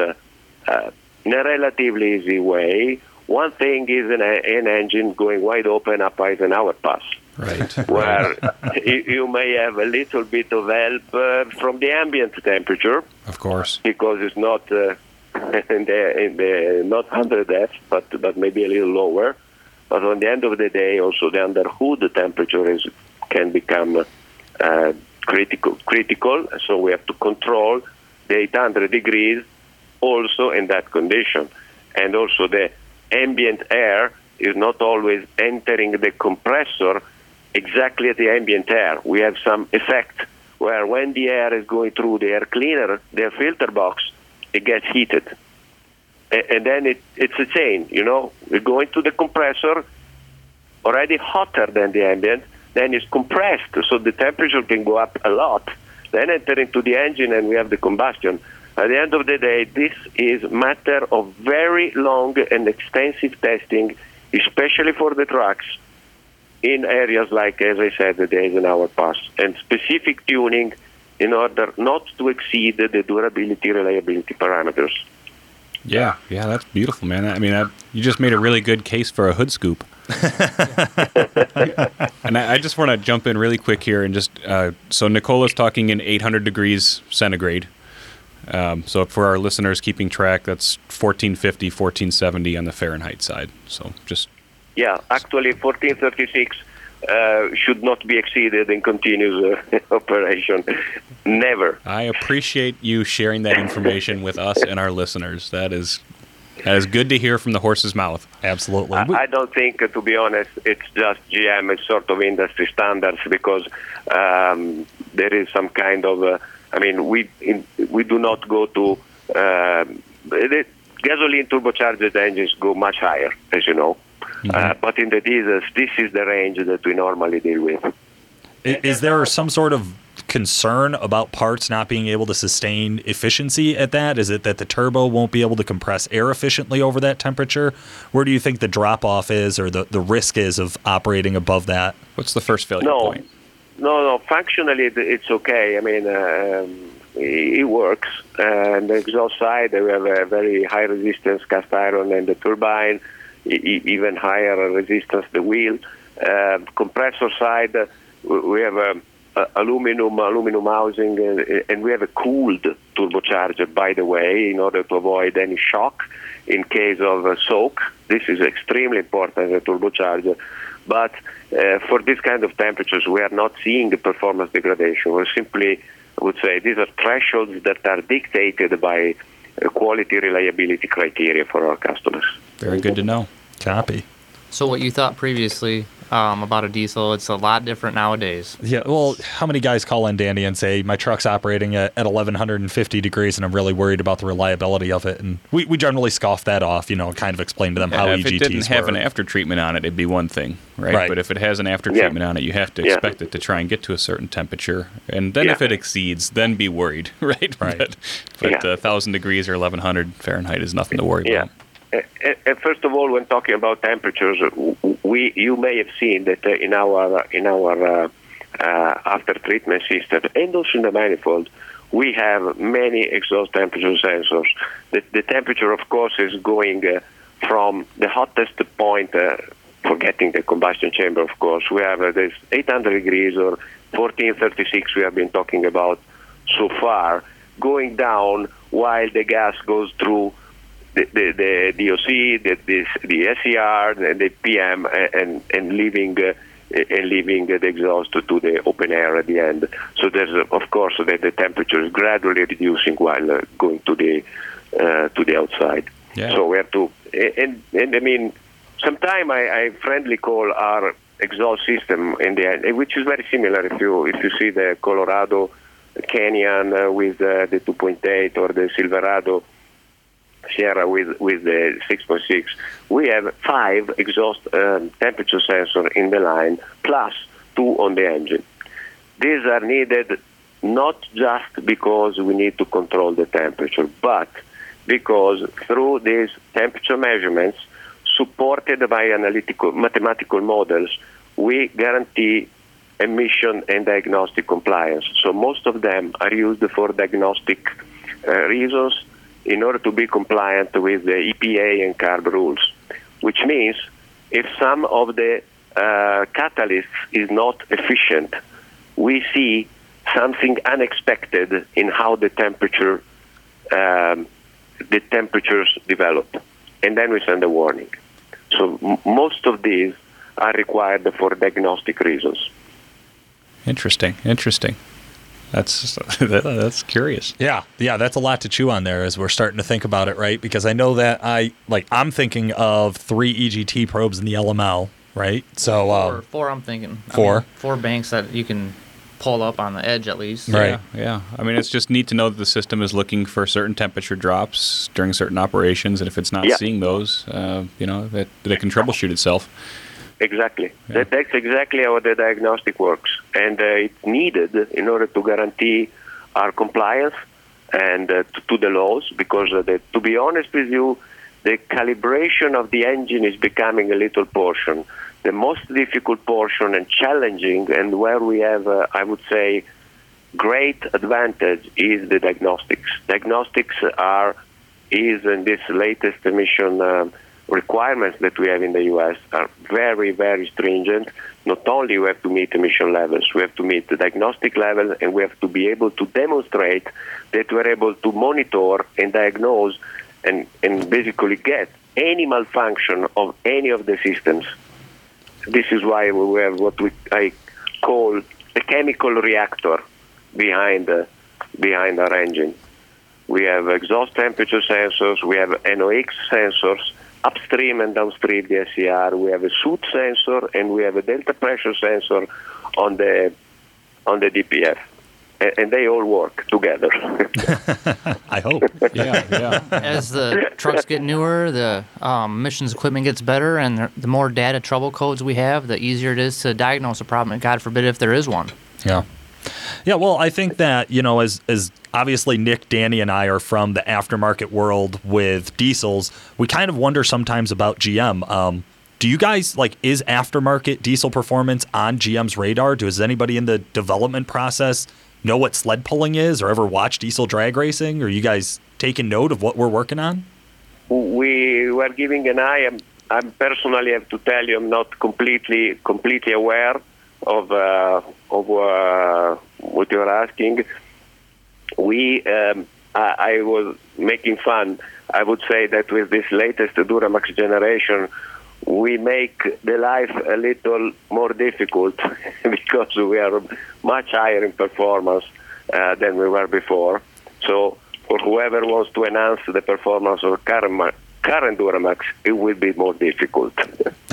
S2: uh, in a relatively easy way. One thing is an, an engine going wide open up Eisenhower Pass
S5: Right.
S2: where you you may have a little bit of help uh, from the ambient temperature
S5: Of course.
S2: because it's not uh, in the in the not 100 F, but but maybe a little lower. But on the end of the day, also the underhood temperature is can become uh, critical. Critical. So we have to control the 800 degrees also in that condition, and also the ambient air is not always entering the compressor exactly at the ambient air. We have some effect where when the air is going through the air cleaner, the filter box, it gets heated. And then it, it's a chain, you know. We're going to the compressor, already hotter than the ambient, then it's compressed, so the temperature can go up a lot. Then enter into the engine and we have the combustion. At the end of the day, this is matter of very long and extensive testing, especially for the trucks, in areas like, as I said, the Eisenhower Pass, and specific tuning in order not to exceed the durability reliability parameters.
S5: Yeah, yeah, that's beautiful, man. I mean, I, you just made a really good case for a hood scoop. and I, I just want to jump in really quick here and just uh, so Nicola's talking in 800 degrees centigrade. Um, so for our listeners keeping track, that's 1450, 1470 on the Fahrenheit side. So just
S2: Yeah, actually 1436 uh, should not be exceeded in continuous uh, operation. Never.
S5: I appreciate you sharing that information with us and our listeners. That is that is good to hear from the horse's mouth.
S3: Absolutely.
S2: I, I don't think, uh, to be honest, it's just GM. It's sort of industry standards because um, there is some kind of. Uh, I mean, we in, we do not go to. Um, the gasoline turbocharged engines go much higher, as you know. Uh, but in the diesels, this is the range that we normally deal with.
S3: I- Is there some sort of concern about parts not being able to sustain efficiency at that? Is it that the turbo won't be able to compress air efficiently over that temperature? Where do you think the drop off is or the, the risk is of operating above that?
S5: What's the first failure
S2: No,
S5: point?
S2: No, no. Functionally, it's okay. I mean, um, it works. And the exhaust side, we have a very high resistance cast iron, and the turbine, even higher resistance the wheel. Uh, compressor side, uh, we have a, a aluminum aluminum housing, and, and we have a cooled turbocharger, by the way, in order to avoid any shock in case of a soak. This is extremely important a turbocharger. But uh, for this kind of temperatures, we are not seeing the performance degradation. We're simply, I would say, these are thresholds that are dictated by uh, quality reliability criteria for our customers.
S5: Very good to know.
S3: Copy.
S4: So what you thought previously um, about a diesel, it's a lot different nowadays.
S3: Yeah, well, how many guys call in Danny and say my truck's operating at, at 1150 degrees and I'm really worried about the reliability of it? And we, we generally scoff that off, you know, kind of explain to them how
S5: Yeah, if
S3: EGTs
S5: it didn't have
S3: work.
S5: an after treatment on it, it'd be one thing, right?
S3: Right.
S5: But if it has an after
S2: Yeah.
S5: treatment on it, you have to
S2: Yeah.
S5: expect it to try and get to a certain temperature, and then
S2: Yeah.
S5: if it exceeds, then be worried, right?
S3: Right.
S5: But, but
S2: Yeah.
S5: uh, thousand degrees or eleven hundred Fahrenheit is nothing to worry
S2: Yeah.
S5: about.
S2: Uh, first of all, when talking about temperatures, we you may have seen that uh, in our in our uh, uh, after treatment system and also in the manifold, we have many exhaust temperature sensors. The, the temperature, of course, is going uh, from the hottest point. Uh, forgetting the combustion chamber, of course, we have uh, this 800 degrees or 1436 we have been talking about so far, going down while the gas goes through the, the, the DOC, the, the, the SCR, the, the PM, and, and leaving uh, and leaving the exhaust to, the open air at the end. So there's, uh, of course, the, the temperature is gradually reducing while uh, going to the uh, to the outside.
S5: Yeah.
S2: So we have to, and, and I mean, sometimes I, I friendly call our exhaust system in the end, which is very similar if you if you see the Colorado Canyon uh, with uh, the 2.8 or the Silverado Sierra with with the 6.6, we have five exhaust um, temperature sensors in the line plus two on the engine. These are needed not just because we need to control the temperature, but because through these temperature measurements supported by analytical mathematical models, we guarantee emission and diagnostic compliance. So most of them are used for diagnostic uh, reasons in order to be compliant with the EPA and CARB rules, which means if some of the uh, catalysts is not efficient, we see something unexpected in how the temperature um, the temperatures develop, and then we send a warning. So m- most of these are required for diagnostic reasons.
S5: Interesting, interesting. That's that's curious.
S3: Yeah, yeah, that's a lot to chew on there as we're starting to think about it, right? Because I know that I like I'm thinking of three EGT probes in the LML, right? So
S4: Four,
S3: um,
S4: four I'm thinking. I
S3: four?
S4: mean, four banks that you can pull up on the edge at least.
S3: Right.
S5: Yeah, yeah. I mean, it's just neat to know that the system is looking for certain temperature drops during certain operations, and if it's not
S2: Yeah.
S5: seeing those, uh, you know, that, that it can troubleshoot itself.
S2: Exactly. That, that's exactly how the diagnostic works. And uh, it's needed in order to guarantee our compliance and uh, to, to the laws because, uh, the, to be honest with you, the calibration of the engine is becoming a little portion. The most difficult portion and challenging, and where we have, uh, I would say, great advantage is the diagnostics. Diagnostics are is in this latest emission um, requirements that we have in the U.S. are very, very stringent. Not only we have to meet emission levels, we have to meet the diagnostic level, and we have to be able to demonstrate that we're able to monitor and diagnose and, and basically get any malfunction of any of the systems. This is why we have what we, I call the chemical reactor behind behind our engine. We have exhaust temperature sensors, we have NOx sensors, upstream and downstream the SCR. We have a soot sensor and we have a delta pressure sensor on the on the DPF, and, and they all work together.
S3: I hope.
S5: Yeah, yeah.
S4: As the trucks get newer, the um, emissions equipment gets better, and the, the more data trouble codes we have, the easier it is to diagnose a problem. And God forbid if there is one.
S3: Yeah. Yeah, well, I think that, you know, as as obviously Nick, Danny, and I are from the aftermarket world with diesels, we kind of wonder sometimes about GM. Um, do you guys like is aftermarket diesel performance on GM's radar? Does anybody in the development process know what sled pulling is or ever watch diesel drag racing? Or you guys taking note of what we're working on?
S2: we were giving an eye. I'm, I'm personally have to tell you, I'm not completely completely aware of uh, of uh, what you're asking. We, um, I, I was making fun. I would say that with this latest Duramax generation, we make the life a little more difficult because we are much higher in performance uh, than we were before. So, for whoever wants to enhance the performance of current current Duramax, it will be more difficult.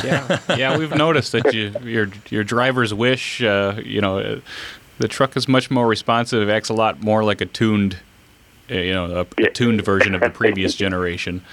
S5: yeah, yeah. We've noticed that you, your your driver's wish. Uh, you know, uh, the truck is much more responsive. It acts a lot more like a tuned, uh, you know, a, a tuned version of the previous generation.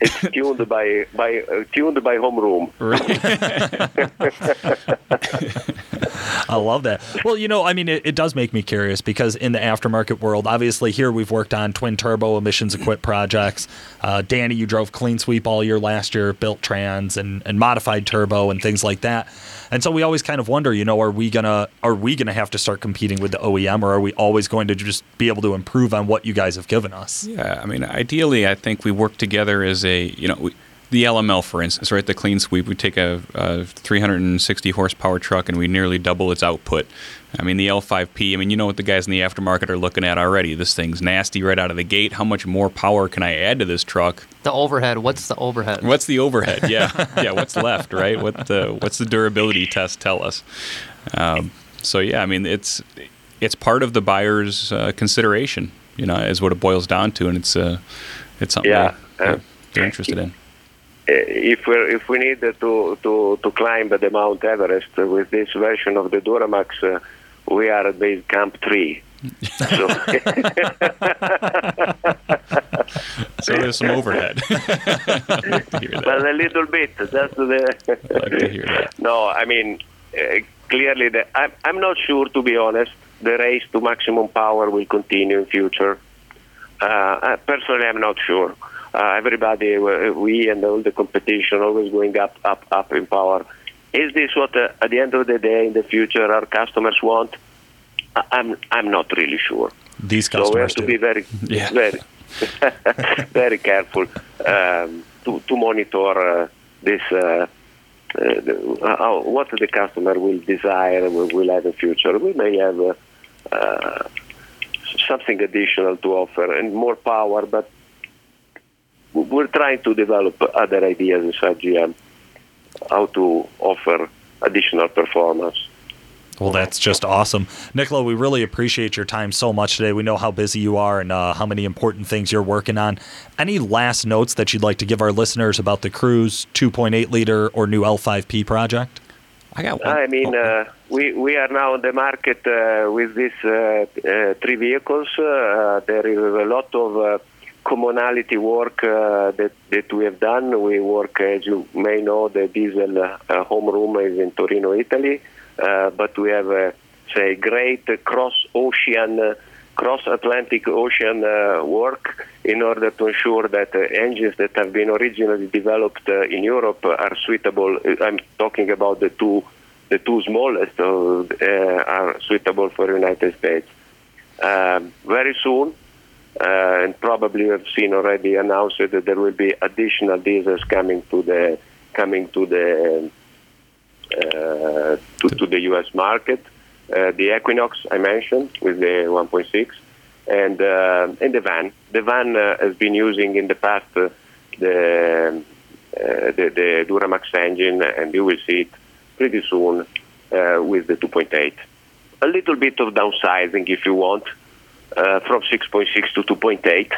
S2: It's tuned by by uh, tuned by homeroom.
S3: I love that. Well, you know, I mean, it, it does make me curious because in the aftermarket world, obviously here we've worked on twin turbo emissions equipped projects. Uh, Danny, you drove clean sweep all year last year, built trans and, and modified turbo and things like that. And so we always kind of wonder, you know, are we gonna are we gonna have to start competing with the OEM, or are we always going to just be able to improve on what you guys have given us?
S5: Yeah, I mean, ideally, I think we work together as a, you know, we, the LML, for instance, right? The clean sweep, we take a, a 360 horsepower truck and we nearly double its output. I mean, the L5P, I mean, you know what the guys in the aftermarket are looking at already. This thing's nasty right out of the gate. How much more power can I add to this truck?
S4: The overhead. What's the overhead?
S5: What's the overhead? Yeah, yeah. What's left, right? What the what's the durability test tell us? Um, so yeah, I mean, it's it's part of the buyer's uh, consideration. You know, is what it boils down to, and it's uh, it's something
S2: Yeah,
S5: they,
S2: uh,
S5: they're interested in.
S2: Uh, if we if we need to to to climb the Mount Everest with this version of the Duramax, uh, we are at base camp three. so,
S5: So there's some overhead. I like to hear that.
S2: well, a little bit. That's the.
S5: I like to hear that.
S2: No, I mean, uh, clearly, the, I'm, I'm not sure, to be honest. The race to maximum power will continue in future. Uh, personally, I'm not sure. Uh, everybody, uh, we and all the competition, always going up, up, up in power. Is this what, uh, at the end of the day, in the future, our customers want? I'm, I'm not really sure.
S3: These customers.
S2: So we have to
S3: do.
S2: be very,
S5: Yeah.
S2: very, very careful um, to, to monitor uh, this. Uh, uh, the, how, what the customer will desire will, will have in future. We may have uh, uh, something additional to offer and more power, but we're trying to develop other ideas inside GM how to offer additional performance.
S3: Well, that's just awesome. Nicola, we really appreciate your time so much today. We know how busy you are and uh, how many important things you're working on. Any last notes that you'd like to give our listeners about the Cruze 2.8 liter or new L5P project?
S5: I got one.
S2: I mean,
S5: oh,
S2: uh, we we are now on the market uh, with these uh, uh, three vehicles. Uh, there is a lot of uh, commonality work uh, that that we have done. We work, as you may know, the diesel uh, home room is in Torino, Italy, uh, but we have uh, say great cross ocean. Uh, cross-Atlantic Ocean uh, work in order to ensure that uh, engines that have been originally developed uh, in Europe are suitable. uh, I'm talking about the two, the two smallest uh, uh, are suitable for United States. Very soon, uh, and probably you have seen already announced that there will be additional diesels coming to the coming to the uh, to, to the U.S. market. Uh, the Equinox I mentioned with the 1.6, and uh, and the van. The van uh, has been using in the past uh, the, the the Duramax engine, and you will see it pretty soon with the 2.8. A little bit of downsizing, if you want, from 6.6 to 2.8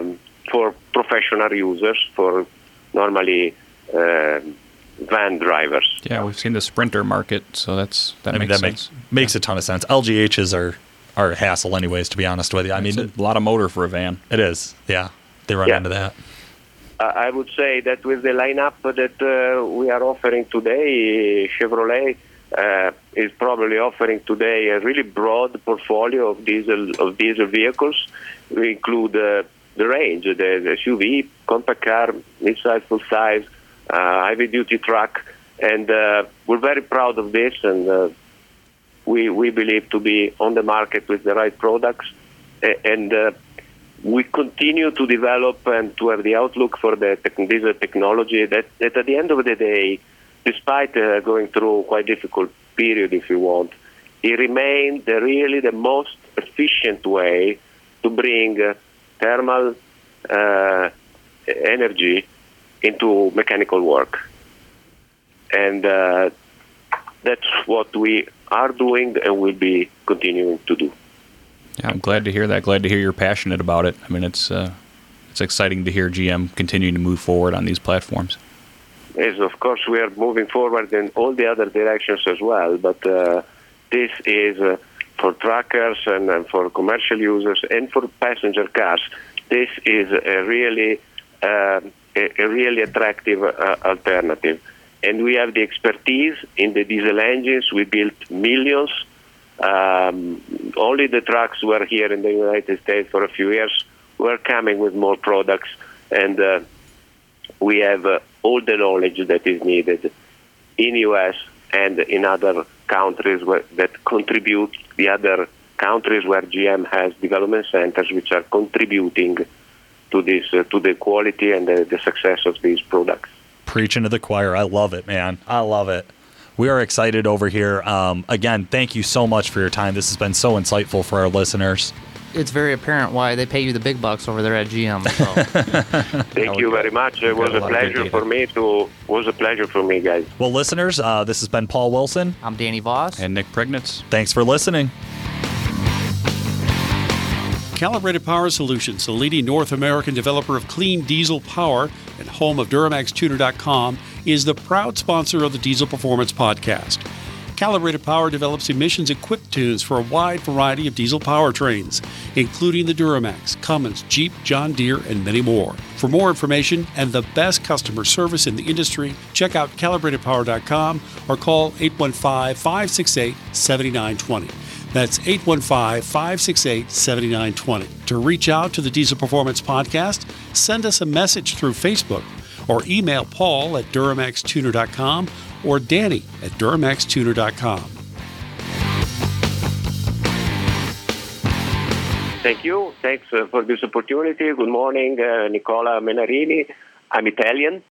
S2: um, for professional users, for normally um van drivers.
S5: Yeah, we've seen the sprinter market, so that's that
S3: I mean,
S5: makes
S3: that
S5: sense.
S3: makes makes a ton of sense. LGHs are are a hassle, anyways. To be honest with you, I mean,
S5: a lot of motor for a van.
S3: it is. Yeah, they run
S2: Yeah.
S3: into that.
S2: Uh, I would say that with the lineup that uh, we are offering today, Chevrolet uh, is probably offering today a really broad portfolio of diesel of diesel vehicles. We include uh, the range, the, the SUV, compact car, mid-size, full-size, uh, heavy-duty truck, and uh, we're very proud of this, and uh, we we believe to be on the market with the right products, and. Uh, we continue to develop and to have the outlook for the tech- diesel technology that, that at the end of the day, despite uh, going through quite difficult period, if you want, it remained the, really the most efficient way to bring uh, thermal uh, energy into mechanical work. And uh, that's what we are doing and will be continuing to do.
S5: Yeah, I'm glad to hear that. Glad to hear you're passionate about it. I mean, it's uh, it's exciting to hear GM continuing to move forward on these platforms.
S2: Yes, of course, we are moving forward in all the other directions as well, but uh, this is uh, for truckers and, and for commercial users and for passenger cars. This is a really, um a, a really attractive uh, alternative. And we have the expertise in the diesel engines. We built millions. Um, only the trucks were here in the United States for a few years. We're coming with more products, and uh, we have uh, all the knowledge that is needed in U.S. and in other countries where, that contribute, the other countries where GM has development centers which are contributing to this, uh, to the quality and the, the success of these products.
S3: Preaching to the choir. I love it, man. I love it. We are excited over here. Um, again, thank you so much for your time. This has been so insightful for our listeners.
S4: It's very apparent why they pay you the big bucks over there at GM. So.
S2: Thank you very much. It was
S5: a
S2: a
S5: lot of good
S2: pleasure for me to was a pleasure for me, guys.
S3: Well, listeners, uh, this has been Paul Wilson.
S4: I'm Danny Voss.
S5: And Nick Priegnitz.
S3: Thanks for listening.
S1: Calibrated Power Solutions, the leading North American developer of clean diesel power and home of DuramaxTuner.com, is the proud sponsor of the Diesel Performance Podcast. Calibrated Power develops emissions equipped tunes for a wide variety of diesel powertrains, including the Duramax, Cummins, Jeep, John Deere, and many more. For more information and the best customer service in the industry, check out calibratedpower.com or call 815 568 7920. That's 815 568 7920. To reach out to the Diesel Performance Podcast, send us a message through Facebook or email Paul at DuramaxTuner.com or Danny at DuramaxTuner.com.
S2: Thank you. Thanks uh, for this opportunity. Good morning, uh, Nicola Menarini. I'm Italian.